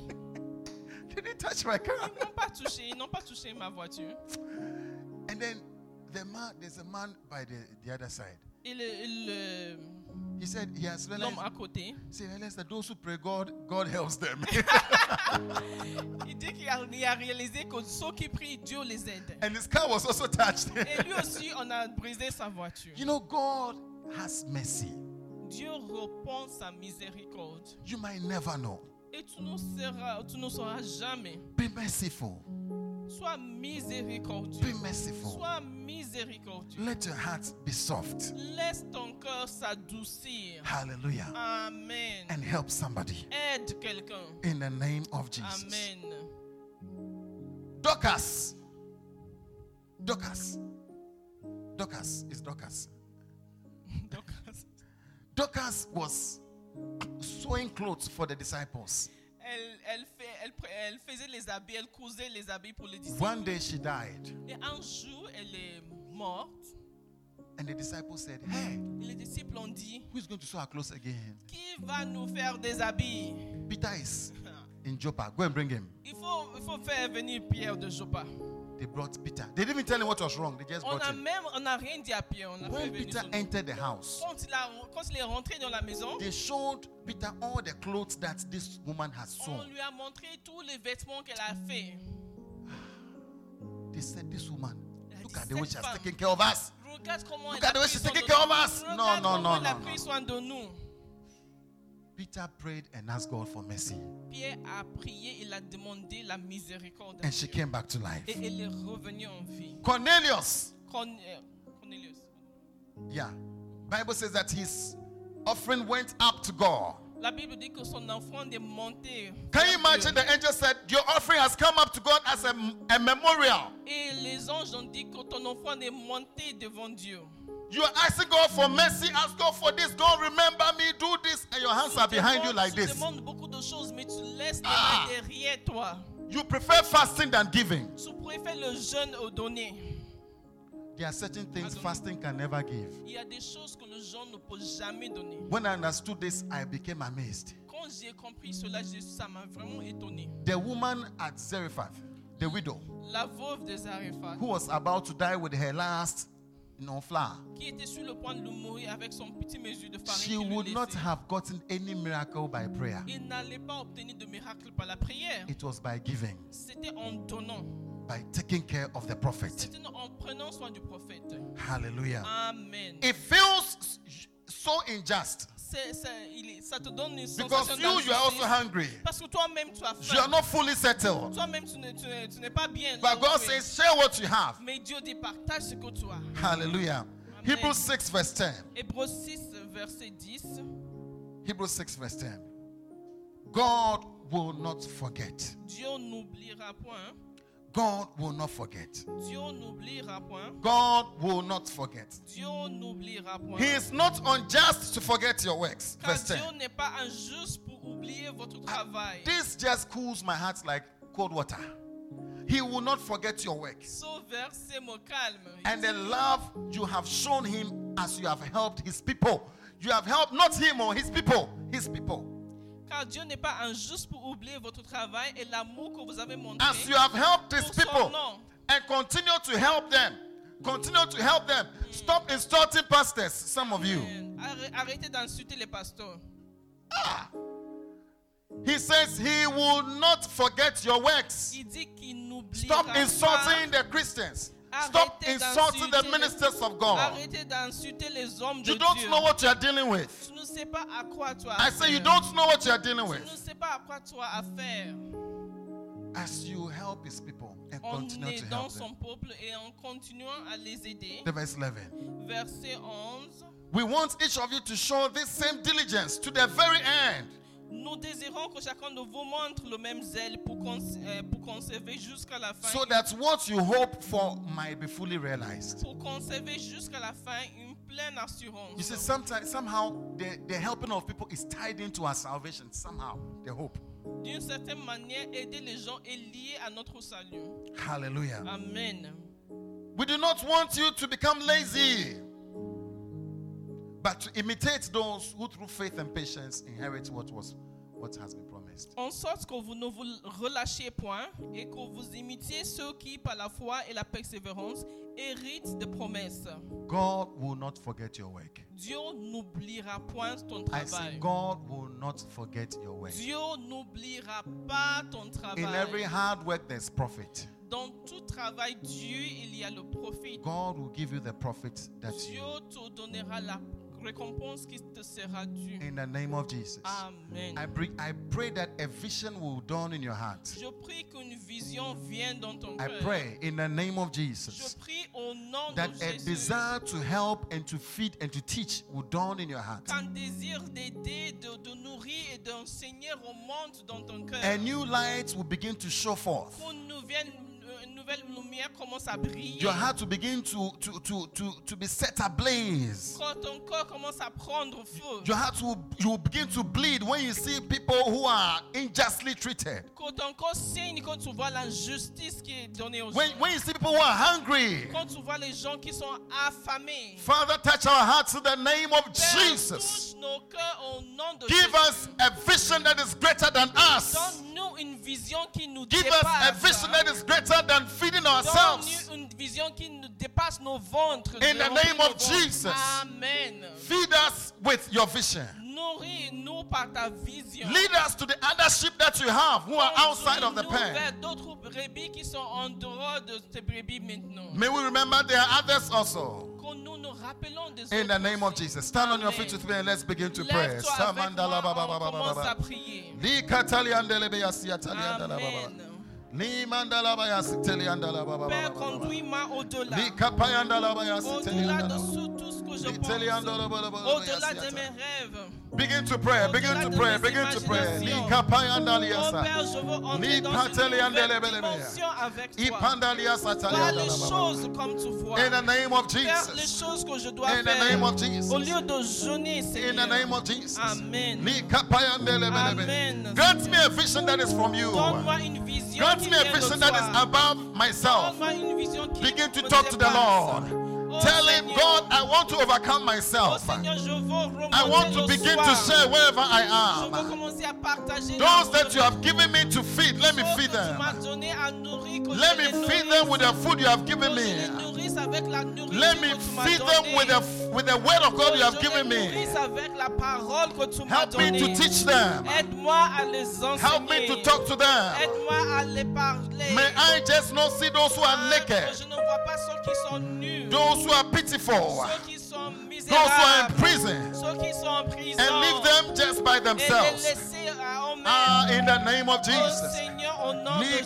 <laughs> they didn't touch my car. Ils n'ont pas touché, ils n'ont pas touché ma voiture. And then the man, there's a man by the, the other side. Et le- le- He said he has realized. l'homme à côté, realized that those who pray God, God helps them. <laughs> il dit qu'il a, il a réalisé que ceux qui prient, Dieu les aide. and his car was also touched. Et lui aussi, on a brisé sa voiture. you know, God has mercy. Dieu répond sa miséricorde. You might never know. Et tu ne seras, tu ne sauras jamais. Be merciful. Sois miséricordieux. Be merciful. Sois miséricordieux. Let your heart be soft. Laisse ton cœur s'adoucir. Hallelujah. Amen. And help somebody. Aide quelqu'un. In the name of Jesus. Amen. Dorcas. Dorcas. Dorcas is Dorcas. <laughs> Donc, Dorcas was sewing clothes for the disciples. Elle, elle, faisait les habits, elle cousait les habits pour les disciples. One day she died, Et un jour, elle est morte. and the disciples said, Hey, Et les disciples ont dit who's going to sew our clothes again? Qui va nous faire des habits? Peter is. in Joppa. Go and bring him. Il faut, il faut faire venir Pierre de Joppa. They brought Peter. They didn't even tell him what was wrong. They just On brought a him. même, on n'a rien dit à Pierre. On a fait When Peter entered the house, Quand il, a, quand il est rentré dans la maison, they showed Peter all the clothes that this woman has on sewn. lui a montré tous les vêtements qu'elle a fait. They said, This woman, look dit, at the way cette she has femme, taken care of us. Regarde comment Look elle at the a way pris she's taking care of us. No, Regarde no, comment no, elle a no, pris soin de nous. Peter prayed and asked God for mercy. Pierre a prié, il a demandé la miséricorde. And she came back to life. Et elle est revenue en vie. Cornelius, Corn- euh, Cornelius. yeah. Bible says that his offering went up to God. La Bible dit que son offrande est montée. Can you imagine the angel said, Your offering has come up to God as a, a memorial. Et les anges ont dit que ton offrande est montée devant Dieu. You are asking God for mercy, ask God for this. God, remember me, do this. And your hands are behind you like this. demandes beaucoup de choses, mais tu laisses tes Ah. mains derrière toi. You prefer fasting than giving. Tu préfères le jeûne au donner. There are certain things fasting can never give. Il y a des choses que le jeûne ne peut jamais donner. When I understood this, I became amazed. Quand j'ai compris cela, ça m'a vraiment étonné. The woman at Zarephath, the widow, La veuve de Zarephath, who was about to die with her last flour, qui était sur le point de mourir avec son petit mesure de farine, she would not have gotten any miracle by prayer. il n'allait pas obtenir de miracle par la prière. It was by giving, C'était en donnant. by taking care of the prophet. C'était en prenant soin du prophète. Hallelujah. Amen. It feels so unjust C'est- c'est- il est- ça te donne une because sensation you, you are also hungry. Parce que toi-même, tu as You are not fully settled. Toi-même, tu n'es- tu n'es tu n'es pas bien. But God says, share what you have. Mais Dieu dit, partage ce que tu as. Hallelujah. Hebrews 6, verse 10. Hébreux 6, verset 10. Hebrews 6, verse 10. God will not forget. Dieu n'oubliera point. God will not forget. Dieu n'oubliera point. God will not forget. Dieu n'oubliera point. He is not unjust to forget your works. Car Verse 10. Dieu n'est pas injuste pour oublier votre ah, travail. This just cools my heart like cold water. He will not forget your works. Ce verset calme. And the love you have shown him as you have helped his people. You have helped not him or his people, his people. Dieu n'est pas injuste pour oublier votre travail et l'amour que vous avez montré. As you have helped son people nom. and continue to help them. Continue to help them. Stop insulting pastors, some of you. Arrê- Arrêtez d'insulter les pasteurs. He says he will not forget your works. Il dit qu'il Stop insulting the Christians. Stop insulting the ministers of God. Arrêtez d'insulter les hommes de You don't know what you are dealing with. Tu ne sais pas à quoi tu as I say you don't know what you are dealing with. sais pas à quoi tu as you help his people and continue to help them. peuple et en continuant à les aider. The verse 11. Verset 11. We want each of you to show this same diligence to the very end. Nous désirons que chacun de vous montre le même zèle pour, euh, pour conserver jusqu'à la fin. so that what you hope for might be fully realized. pour conserver jusqu'à la fin une pleine assurance. You see, sometimes somehow the, the helping of people is tied into our salvation. Somehow, the hope. D'une certaine manière, aider les gens est lié à notre salut. Hallelujah. Amen. We do not want you to become lazy, but to imitate those who through faith and patience inherit what was what has been promised. En sorte que vous ne vous relâchiez point et que vous imitiez ceux qui, par la foi et la persévérance, héritent des promesses. God will not forget your work. Dieu n'oubliera point ton I say, travail. God will not forget your work. Dieu n'oubliera pas ton In every travail. hard work, there's profit. Dans tout travail, Dieu, il y a le profit. God will give you the profit that Dieu you. te donnera la récompense qui te sera due. In the name of Jesus. Amen. I pray, I pray that a vision will dawn in your heart. Je prie qu'une vision vienne dans ton I pray in the name of Je Jesus prie au nom that de a desire to help and to feed and to teach will dawn in your heart. qu'un désir d'aider, de, de nourrir et d'enseigner remonte dans ton cœur. A new light will begin to show forth. Qu'une nouvelle, une nouvelle lumière commence à briller, your heart will begin to, to, to, to, to be set ablaze. quand ton corps commence à prendre feu, Your heart will, you will begin to bleed when you see people who are unjustly treated. quand ton corps saigne, quand tu vois l'injustice qui est donnée aux When, gens, when you see people who are hungry. quand tu vois les gens qui sont affamés, Father, touch our hearts in the name of Père, Jesus. touche nos cœurs au nom de Give us a vision that is greater than us. Donne-nous une vision qui nous Give us a vision that is greater than feeding ourselves. Donne-nous une vision qui nous dépasse nos ventres. In the name of. Jesus. Amen. Feed us with your vision. Nourris-nous par ta vision. Lead us to the other sheep that you have who are outside of the pen. vers d'autres brebis qui sont en dehors de ces brebis maintenant. May we remember there are others also. Que nous nous rappelons des In the name of. Jesus. Stand on your feet with me and let's begin to pray. Amen. Père, conduis-moi au-delà. Li kapay andala ba yasi teli Au-delà de tout, ce que je pense. Au-delà de mes rêves. Begin to pray, begin to pray, begin to pray. Li kapay oh, andali yasa. Oh, Père, je veux entrer dans une pateli andele nouvelle bele bele. dimension avec toi. Ipandali yasa tali Vois les choses comme tu vois. In the name of Faire les Jesus. choses que je dois In the faire. name of Jesus. Au lieu de jeûner, In the Seigneur. name of Jesus. Amen. Li kapay andele bele bele. Amen. Grant me a vision that is from you. Donne-moi une vision Grant qui me a vision that is above myself. Begin to talk to the. Lord. Tell him, God, I want to overcome myself. I want to begin to share wherever I am. Those that you have given me to feed, let me feed them. Let me feed them with the food you have given me. Nourrisse avec la nourriture Let me feed them with the with the word of God you have given me. nourrisse avec la parole que tu Help me to teach them. Aide-moi à les enseigner. Help me to talk to them. Aide-moi à les parler. May I just not see those who are Ah, naked, je ne vois pas ceux qui sont nus. those who are pitiful, Ceux qui sont those who are in prison, Ceux qui sont en prison. and leave them just by Et les themselves. laisser à eux-mêmes. Ah, in the name of Oh Jesus. Seigneur, au nom de Jésus.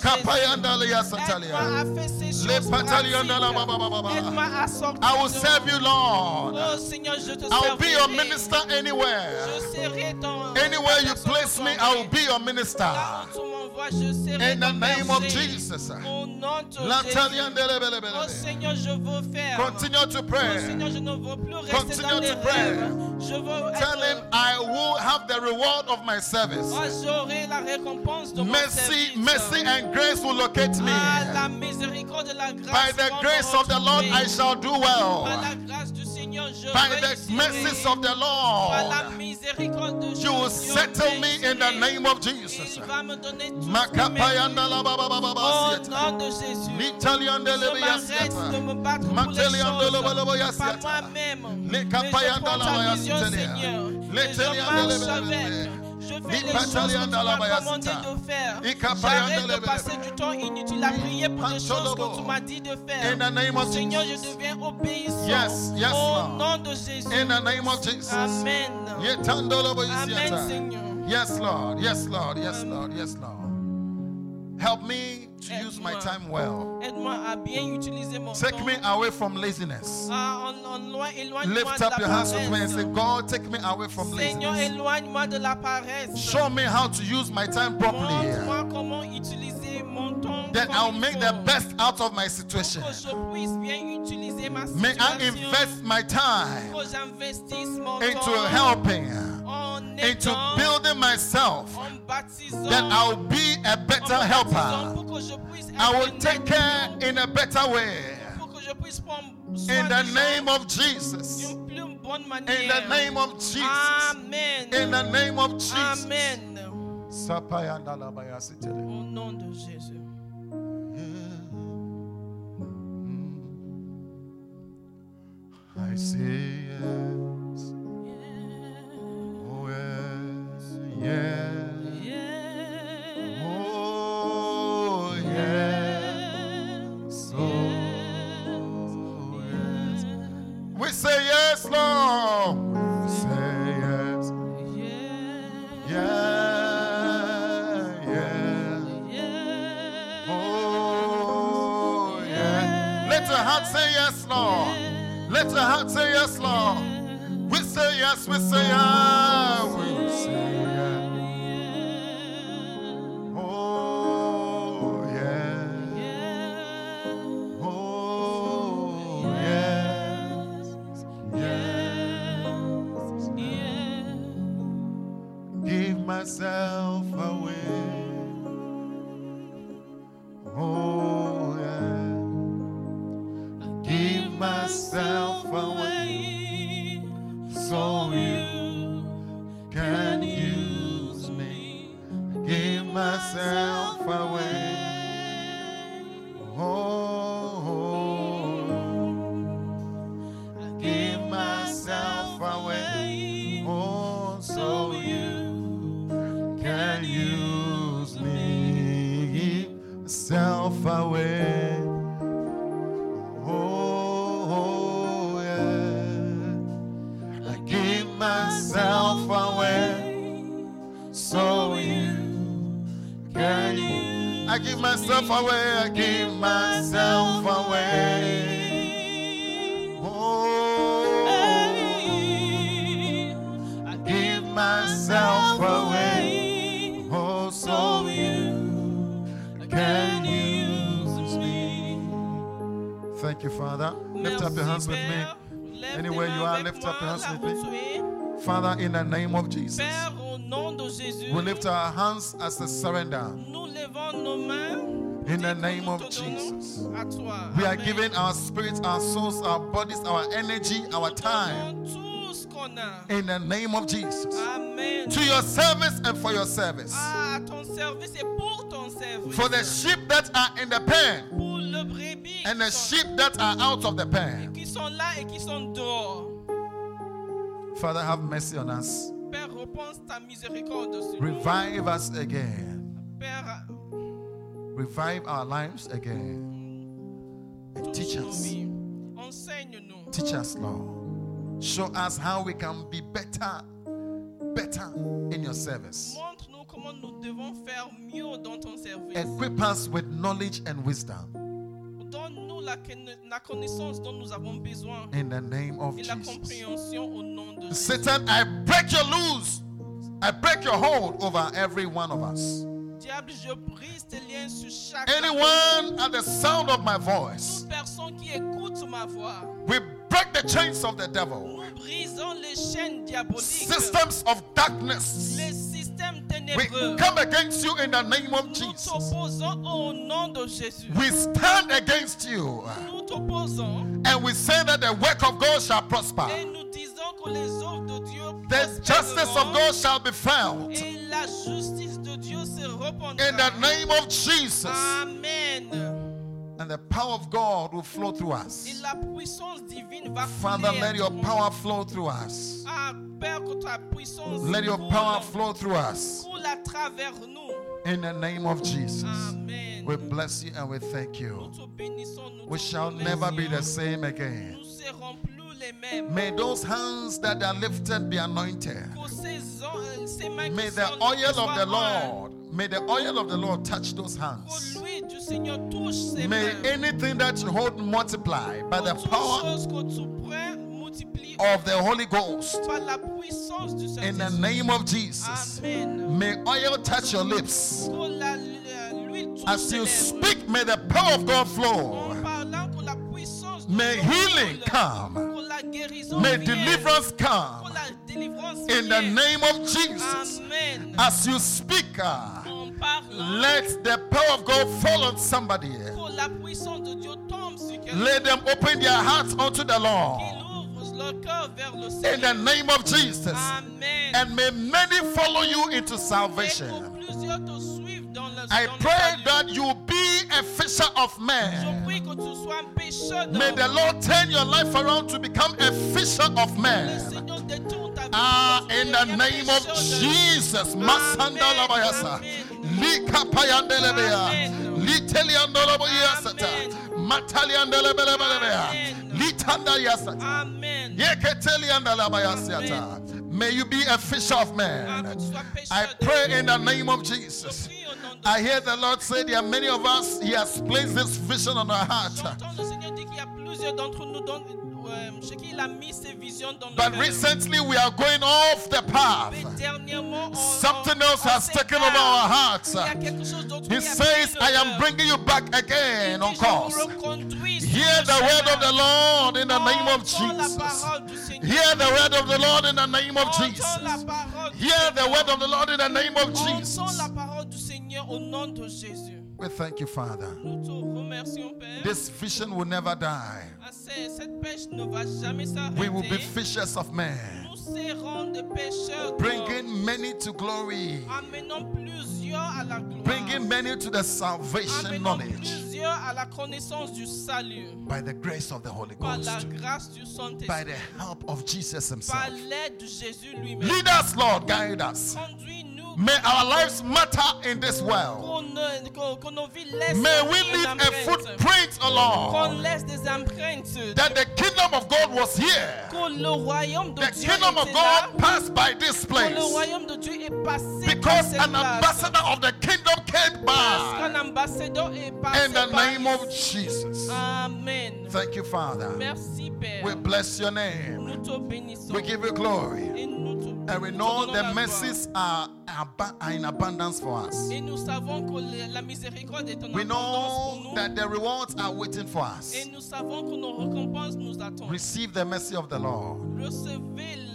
Aide-moi à sortir I will serve you, Lord. Oh Seigneur, je te I will be your minister anywhere. Je serai ton Anywhere you place me, I will be your minister. Là où tu m'envoies, je serai In the name of. Jesus. Au nom de Jésus. Lantalianda le bele Oh bele bele. Seigneur, je veux faire. Continue to Oh pray. Seigneur, je ne veux plus rester Continue to pray. rêves. Je veux Tell him. I will have the reward of my service. J'aurai la récompense de mon Mercy, mercy and grace will locate me. Ah, la miséricorde et la grâce By the grace of the Lord, I shall do well. La grâce du Seigneur, je By the mercies of the Lord, you will settle me in the name of Jesus. Je be m'arrête de yasieta. me battre pour les Matelianda lo ba lo ba choses, pas yasieta. moi-même. Je kapayanda ta vision. Seigneur. Je marche be le be avec. Le. Je fais Li les choses que tu patalianda la ba m'as commandé de faire. J'arrête de passer du temps inutile à mm. prier pour des choses que tu m'as dit de faire. the name of Seigneur, je deviens obéissant. Yes, yes, Au nom de Jésus. In the name of Jesus. Amen. Amen. Seigneur. Yes, Lord. Yes, Lord. Yes, Lord. Yes, Lord. Help me to use my time well. À bien utiliser mon Take me away from laziness. Ah, en, en loin, Lift up your hands with me and say, God, take me away from laziness. Show me how to use my time properly. Montre-moi comment utiliser mon temps. Then I'll il make the best out of my situation. que je puisse bien utiliser ma May. I invest my time que j'investisse mon into helping, into building myself. That I'll be a better helper. pour que je puisse être I will take care in a better way. pour que je puisse prendre soin In the name of Jesus. d'une plus bonne manière. In the name of Jesus. Amen. In the name of Jesus. Amen. Au nom de Jésus. I say yeah. Let your heart say yes, Lord. Let your heart say yes, Lord. We say yes, we say yes. The name of Jesus, Père, au nom de Jésus, we lift our hands as a surrender. nous levons nos mains. In the name of Jesus. We are giving our spirits, our souls, our bodies, our energy, our time donnons tout ce qu'on a. in the name of Jesus Amen. to your service and for your service. À ton service et pour ton service. For the sheep that are in the pen pour le brebis and the sheep that are out of the pen. Father, have mercy on us. Père, repense ta miséricorde sur nous. Revive us again. Père, Revive our lives again. And teach us. Enseigne-nous. Teach us, Lord. Show us how we can be better, better in your service. Montre-nous comment nous devons faire mieux dans ton service. Equip us with knowledge and wisdom Donne-nous la, la connaissance dont nous avons besoin in the name of et la Jesus. compréhension au nom de Jésus. Satan, I break your loose. I break your hold over every one of us. Diable, je brise tes liens sur chaque Anyone at the sound of my voice, toute personne qui écoute ma voix. we break the chains of the devil, Nous brisons les chaînes diaboliques, systems of darkness. les We come against you in the name of Jesus. au nom de Jésus. We stand against you Nous and we say that the work of God shall prosper. et nous que les de Dieu The justice of God shall be found et la de Dieu se in the name of Jesus. Amen. And the power of God will flow through us. la puissance divine va Father, let your ton- power flow through us. Ah, Père, ta puissance Let your power flow through us. à travers nous. In the name of Jesus. Amen. We bless you and we thank you. te bénissons, nous We shall never be the same again. Nous serons plus les mêmes. May those hands that are lifted be anointed. Que ces, ces mains May the oil of the Lord, may the oil of the Lord touch those hands. l'huile du Seigneur touche ces May anything that you hold multiply by the power chose que tu prends multiplie of the Holy Ghost. par la puissance du In the name of Jesus. Amen. May oil touch your lips. Que la- la- l'huile touche As you speak, may the power of God flow. En parlant que la puissance de May healing come. Que la guérison May deliverance come. In the name of Jesus. As you speak, uh, parlant let the power of God fall on somebody. la puissance de Dieu tombe sur quelqu'un. Let them open their hearts unto the Lord. leur cœur vers le In the name of Jesus. Amen. And may many follow you into Et salvation. que plusieurs te suivent dans le I pray that you be a fisher of men. prie que tu sois un pécheur May the. Lord turn your life around to become a fisher of men. Seigneur détourne ta vie Ah, pour que tu in the name of Jesus. Mataliandelebelebelebea. Litandayasata. Amen. May you be a fisher of men. I pray in the name of Jesus. I hear the Lord say there are many of us, He has placed this vision on our heart. Euh, J'entends le Seigneur dire qu'il y a plusieurs d'entre nous dont, euh, chez qui il a mis ses visions dans nos But recently we are going off the path. Mais dernièrement, on, Something else has taken over our hearts. Il y a quelque chose d'autre He says, I am bringing you back again on course. Hear the word of the. Lord in the name of Jesus. parole du Seigneur. Hear the word of the Lord in the name of Jesus. Hear the word of the Lord in the name of Jesus. La parole du Seigneur au nom de Jésus. We thank you, Father. Nous te remercions, Père. This vision will never die. À cette c'est- cette pêche ne va jamais We will be fishers of men, Nous serons des pêcheurs d'hommes, bringing many to glory, amenant plusieurs à la gloire, bringing many to the salvation knowledge à la connaissance du salut, by the grace of the Holy Ghost, by the help of Jesus Himself. l'aide de Jésus. Lead us, Lord, guide us. May our lives matter in this world. qu'on ne- qu'on- que nos vies laissent May we leave a footprint, O Lord, laisse des empreintes. that the kingdom of God was here. Que le royaume de The kingdom of. God passed by this place le royaume de Dieu est passé par because an ambassador of the kingdom came by. ambassadeur est passé In the name of. Jesus. Amen. Thank you, Father. We bless your name. Nous te bénissons. We give you glory. Et nous te, And we know the mercies are, are in abundance for us. gloire. Et nous savons que le- la miséricorde est en We know that the rewards are waiting for us. Et nous savons que nos récompenses nous attendent. Receive the mercy of the Lord.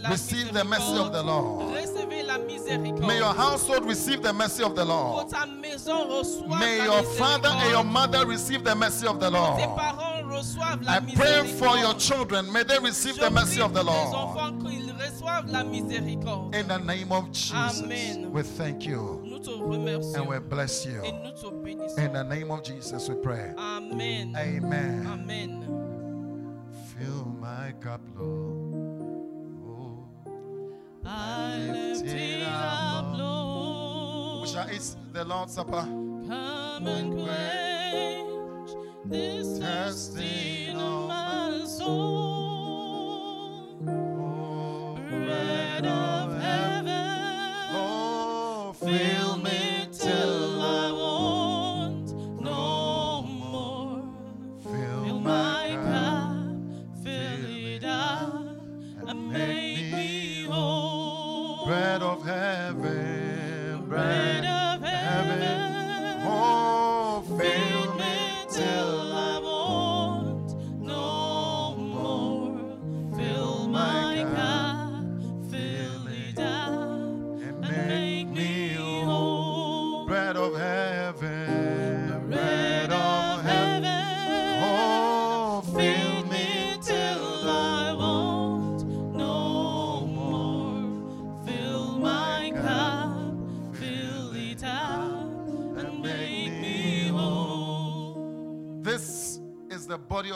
Receive the mercy of the Lord. Recevez la miséricorde. May your household receive the mercy of the Lord. ta maison reçoive May your father and your mother receive the mercy of the Lord. parents reçoivent la I pray for your children. May they receive the mercy of the Lord. Enfants la miséricorde. In the name of Jesus, Amen. we thank you and we bless you. et nous te bénissons. In the name of Jesus, we pray. Amen. Amen. Amen. Fill my cup, Lord. Oh. I lift it up, Lord. shall eat the Lord's Supper. Come and quench this thirsting of my soul.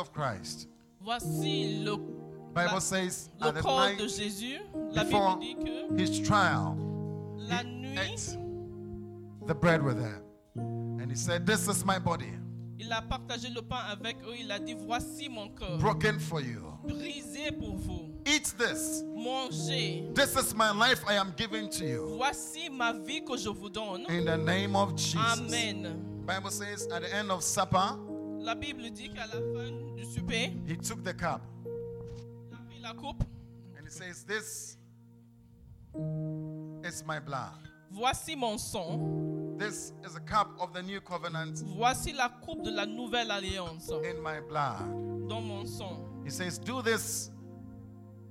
Of Christ. Voici le, Bible says le at the corps de Jésus. La before Bible dit que his trial, la nuit, ate the bread with them. And he said, This is my body, il a partagé le pain avec eux. Il a dit Voici mon corps, broken for you. brisé pour vous. Eat this. Mangez. This is my life I am giving to you. Voici ma vie que je vous donne. In the name of Jesus. Amen. Bible says at the end of supper, La Bible dit qu'à la fin du souper, he took the cup il a pris la coupe. and he says, This is my blood. Voici mon sang. This is a cup of the new covenant Voici la coupe de la nouvelle alliance in my blood. dans mon sang. He says, Do this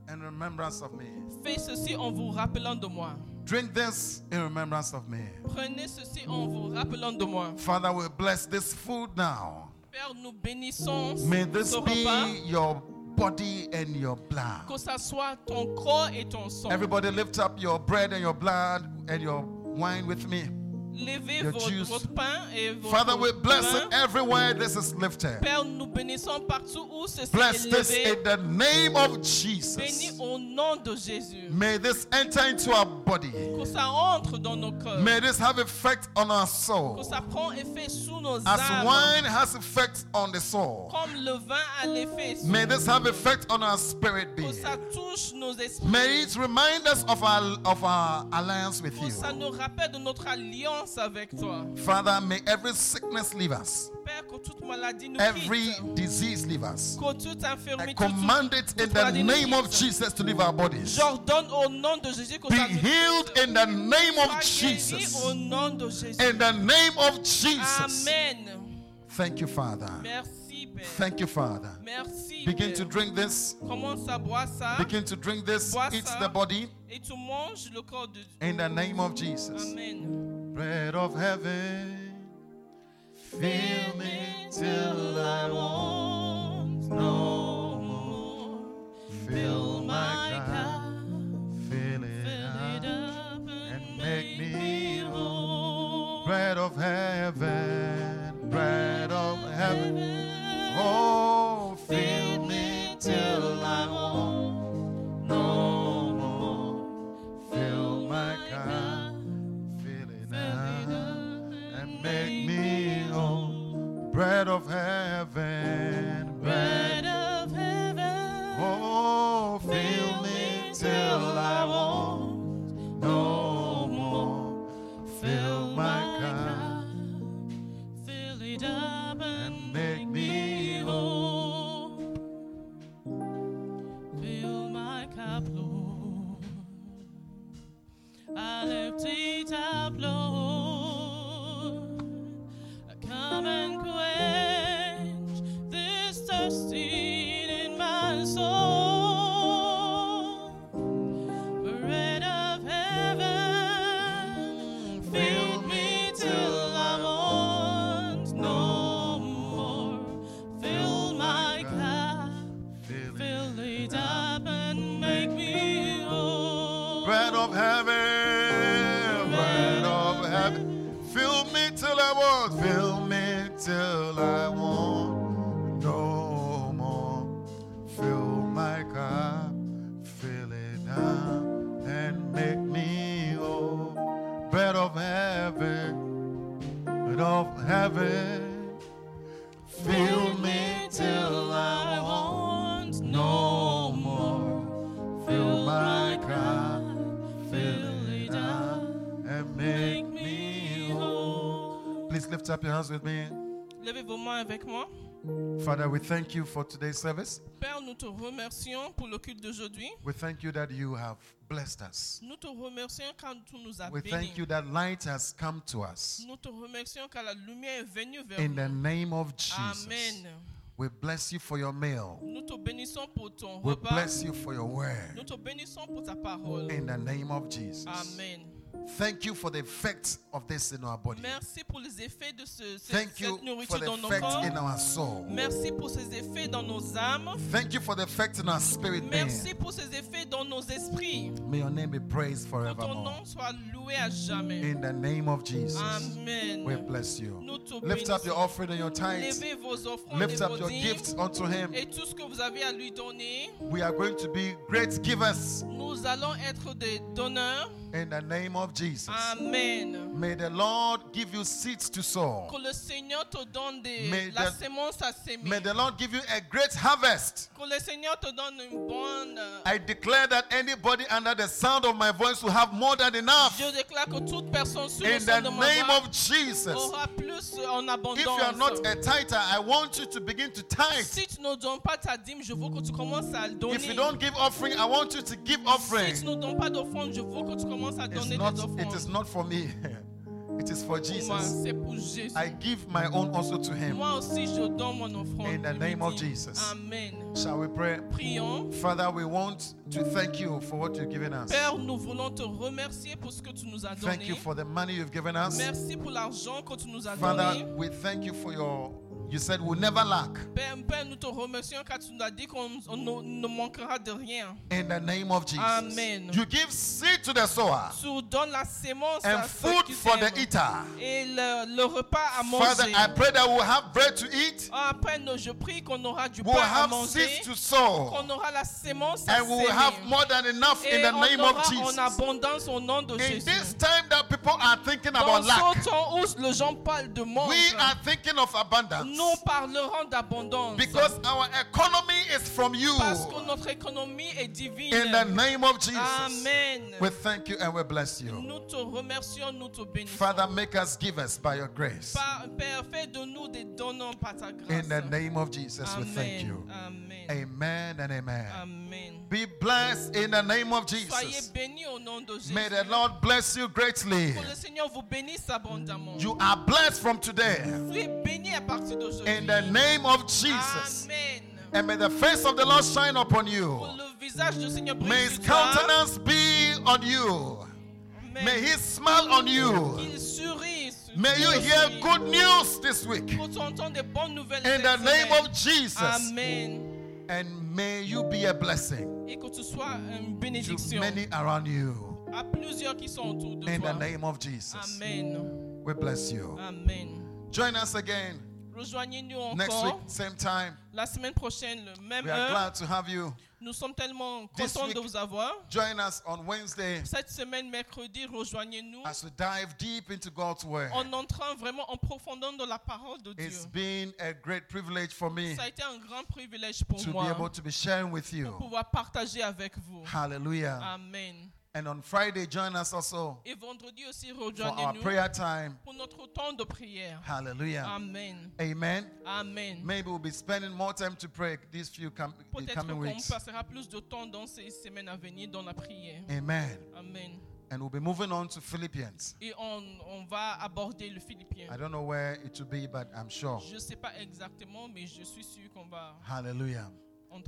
in remembrance of me. Faites ceci en vous rappelant de moi. Drink this in remembrance of me. Prenez ceci en vous rappelant de moi. Father, we bless this food now. Père, nous bénissons May this ce repas. be your body and your blood. Que ça soit ton corps et ton sang. Everybody lift up your bread and your blood and your wine with me. Levez your votre, votre pain et votre Father, we bless it everywhere this is lifted. Père, nous bénissons partout où ceci Bless est this in the name of Bénis Jesus. au nom de Jésus. May this enter into our body. Que ça entre dans nos cœurs. May this have effect on our Que soul. ça prend effet sous nos As wine has effect on the soul. Comme le vin a l'effet sur May this have effect on our spirit Que being. ça touche nos esprits. May it remind us of our of our alliance with Que you. ça nous rappelle de notre alliance avec toi. Father, may every sickness leave us. Père, que toute maladie nous Every quitte. disease leave us. Que toute I command it in the name of. Jesus to leave our bodies. J'ordonne au nom de Jésus que Be healed in the name of Jesus. au nom de Jésus. In the name of Jesus. Amen. Thank you, Father. Merci, Père. Thank you, Father. Merci. Begin Père. to drink this. Commence à boire ça. Begin to drink this. Bois Eat ça. the body. Et tu manges le corps de Dieu. In the name of Jesus. Amen bread of heaven, fill me till I want no more. Fill my cup, fill it up, and make me whole. Bread of heaven, bread of heaven, oh, fill me till. bread of heaven, bread of heaven. Oh, fill me till I want no more. Fill my cup, fill it up and make me whole. Fill my cup, Lord. I lift it up, Lord. I want no more. Fill my cup, fill it up, and make me whole. Bread of heaven, bread of heaven. Fill me till I want no more. Fill my cup, fill it up, and make me whole. Please lift up your hands with me. Levez vos mains avec moi. Father, we thank you for today's service. Père, nous te remercions pour le culte d'aujourd'hui. We thank you that you have blessed us. Nous te remercions car tu nous as We bénis. thank you that light has come to us. Nous te remercions car la lumière est venue vers In the name of Jesus, Amen. we bless you for your meal. Nous te bénissons pour ton We repas. bless you for your word. Nous te bénissons pour ta parole. In the name of Jesus. Amen. Thank you for the effects of this in our body. Merci pour les effets de ce, ce- Thank you cette nourriture for the dans nos effect corps. in our soul. Merci pour ces effets dans nos âmes. Thank you for the effect in our spirit. Merci pour ces effets dans nos esprits. May your name be praised Que ton forevermore. nom soit loué à jamais. In the name of Jesus, Amen. we bless you. Nous te Lift up your bénissons. offering and your tithes. Levez vos offrandes Lift et up your dîmes. gifts unto Him. Et tout ce que vous avez à lui donner, We are going to be great givers nous allons être des donneurs. In the name of Jesus. Amen. May the Lord give you seeds to sow. Que le Seigneur te donne des, May la the- sémence à s'aimer. May the Lord give you a great harvest. Que le Seigneur te donne une bonne. I declare that anybody under the sound of my voice will have more than enough. Je déclare que toute personne le In son de ma name voix of Jesus. aura plus en If you are not a tither, I want you to begin to tithe. Si tu ne donnes pas ta dîme, je veux que tu commences à le donner. If you don't give offering, I want you to give Si offering. tu ne donnes pas d'offrande, je veux que tu commences à It's donner not, des it is not for me. <laughs> It is for Jesus. I give my own also to him. Moi aussi, je donne mon offrande. In the name of. Jesus. Amen. Shall we pray? Prions. Father, we want to thank you for what you've given us. Père, nous voulons te remercier pour ce que tu nous as Thank you for the money you've given us. Merci pour l'argent que tu nous as Father, donné. we thank you for your, you said we'll never lack. Père, nous te remercions car tu nous as dit qu'on on ne, manquera de rien. In the name of Jesus. Amen. You give seed to the sower Tu donnes la sémence and à food for the eater. et le, le repas à Father. I pray that we'll have bread to eat, Après, je prie qu'on aura du we'll pain à have manger, seeds to sow, qu'on aura la sémence à and we will have more than enough in Et the on name aura of en Jesus. abondance au nom de In Jésus. this time that people are thinking Dans about lack, ce temps où les gens parlent de manque, we are thinking of abundance nous parlerons d'abondance. because our economy is from you. Parce que notre économie est divine. In the name of Jesus, Amen. we thank you and we bless you. Nous te remercions, nous te bénissons. Father, make us givers by your grace. Père, fais de nous des donnants par ta grâce. In the name of Jesus, we thank you. Amen. Amen and amen. Amen. Be blessed in the name of Soyez Jesus. bénis au nom de Jésus. May the Lord bless you greatly. Que le Seigneur vous bénisse abondamment. You are blessed from today Soyez bénis à partir d'aujourd'hui. In the name of Jesus. Amen. And may the face of the Lord shine upon you. le visage du Seigneur brille May his countenance be on you. May he smile on you. Qu'il sourit. sur- May you hear good news this week Pour t'entendre des bonnes nouvelles. in the name of Jesus. Amen. And may you be a blessing Et que tu sois une to many around you à plusieurs qui sont autour de in the name of Jesus. Amen. We bless you. Amen. Join us again Rejoignez-nous next encore week, same time. la semaine prochaine, le même We are heure. glad to have you. Nous sommes tellement This contents week- de vous avoir. Join us on Wednesday Cette semaine, mercredi, rejoignez-nous as we dive deep into God's Word. en entrant vraiment en profondeur dans la parole de Dieu. It's been a great privilege for me Ça a été un grand privilège pour to be moi able to be sharing with de you. pouvoir partager avec vous. Hallelujah. Amen. And on Friday, join us also Et vendredi aussi, for our rejoignez-nous prayer time. pour notre temps de prière. Hallelujah. Amen. Amen. Amen. Maybe we'll be spending more time to pray these few com- the Peut-être coming qu'on weeks. passera plus de temps dans ces semaines à venir dans la prière. Amen. Amen. And we'll be moving on to Philippians. Et on, on va aborder le Philippien. I don't know where it will be, but I'm sure. Je ne sais pas exactement, mais je suis sûr qu'on va Hallelujah.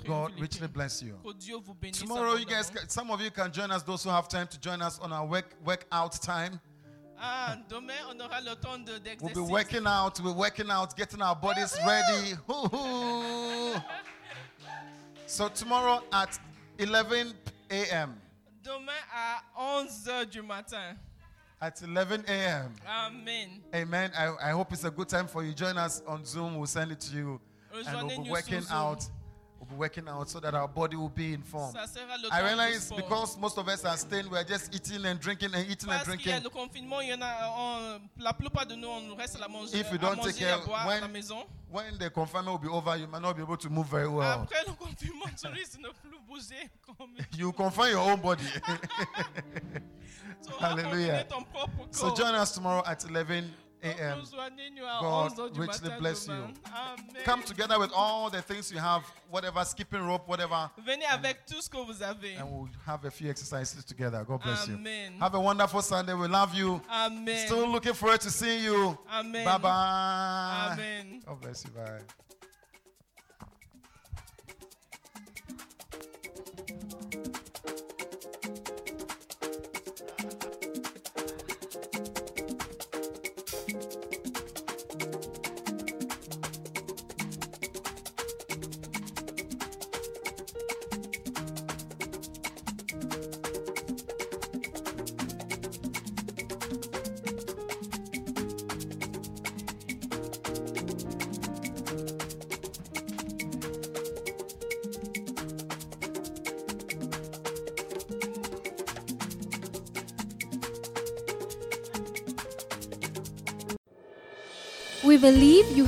God richly bless you. Que Dieu vous bénisse. Tomorrow, you guys, some of you can join us. Those who have time to join us on our work workout time. Ah, demain, on aura le temps de- We'll be working out. We're working out, getting our bodies ready. <laughs> So tomorrow at 11 a.m. Demain à 11h du matin. at 11 a.m. Amen. Amen. I, I hope it's a good time for you. Join us on Zoom. We'll send it to you. And we'll be working out. Zoom. Out. We'll be working out so that our body will be sera le I realize because most of us are staying, we're just eating and drinking and eating and Parce qu'il y a drinking. confinement, il y en a, on- la plupart de nous, on reste à la manger, If you don't take care, when- la maison. When the confinement will be over, you might not be able to move very well. Après le confinement, tu risques de ne plus bouger comme <laughs> You confine your own body. <laughs> Hallelujah. ton propre so join us tomorrow at 11 a.m. God 11 heures du richly bless you. Come together with all the things you have, whatever, skipping rope, whatever, Venez avec tout ce que vous avez. and we'll have a few exercises together. God bless you. Amen. Have a wonderful Sunday. We love you. Amen. Still looking forward to seeing you. Amen. Bye bye. Amen. God bless you. Bye.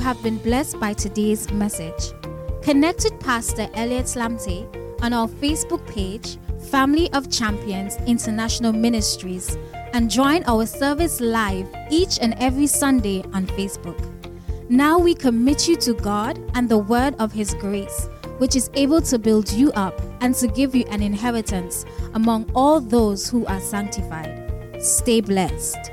Have been blessed by today's message. Connect with Pastor Elliot Slamte on our Facebook page, Family of Champions International Ministries, and join our service live each and every Sunday on Facebook. Now we commit you to God and the word of His grace, which is able to build you up and to give you an inheritance among all those who are sanctified. Stay blessed.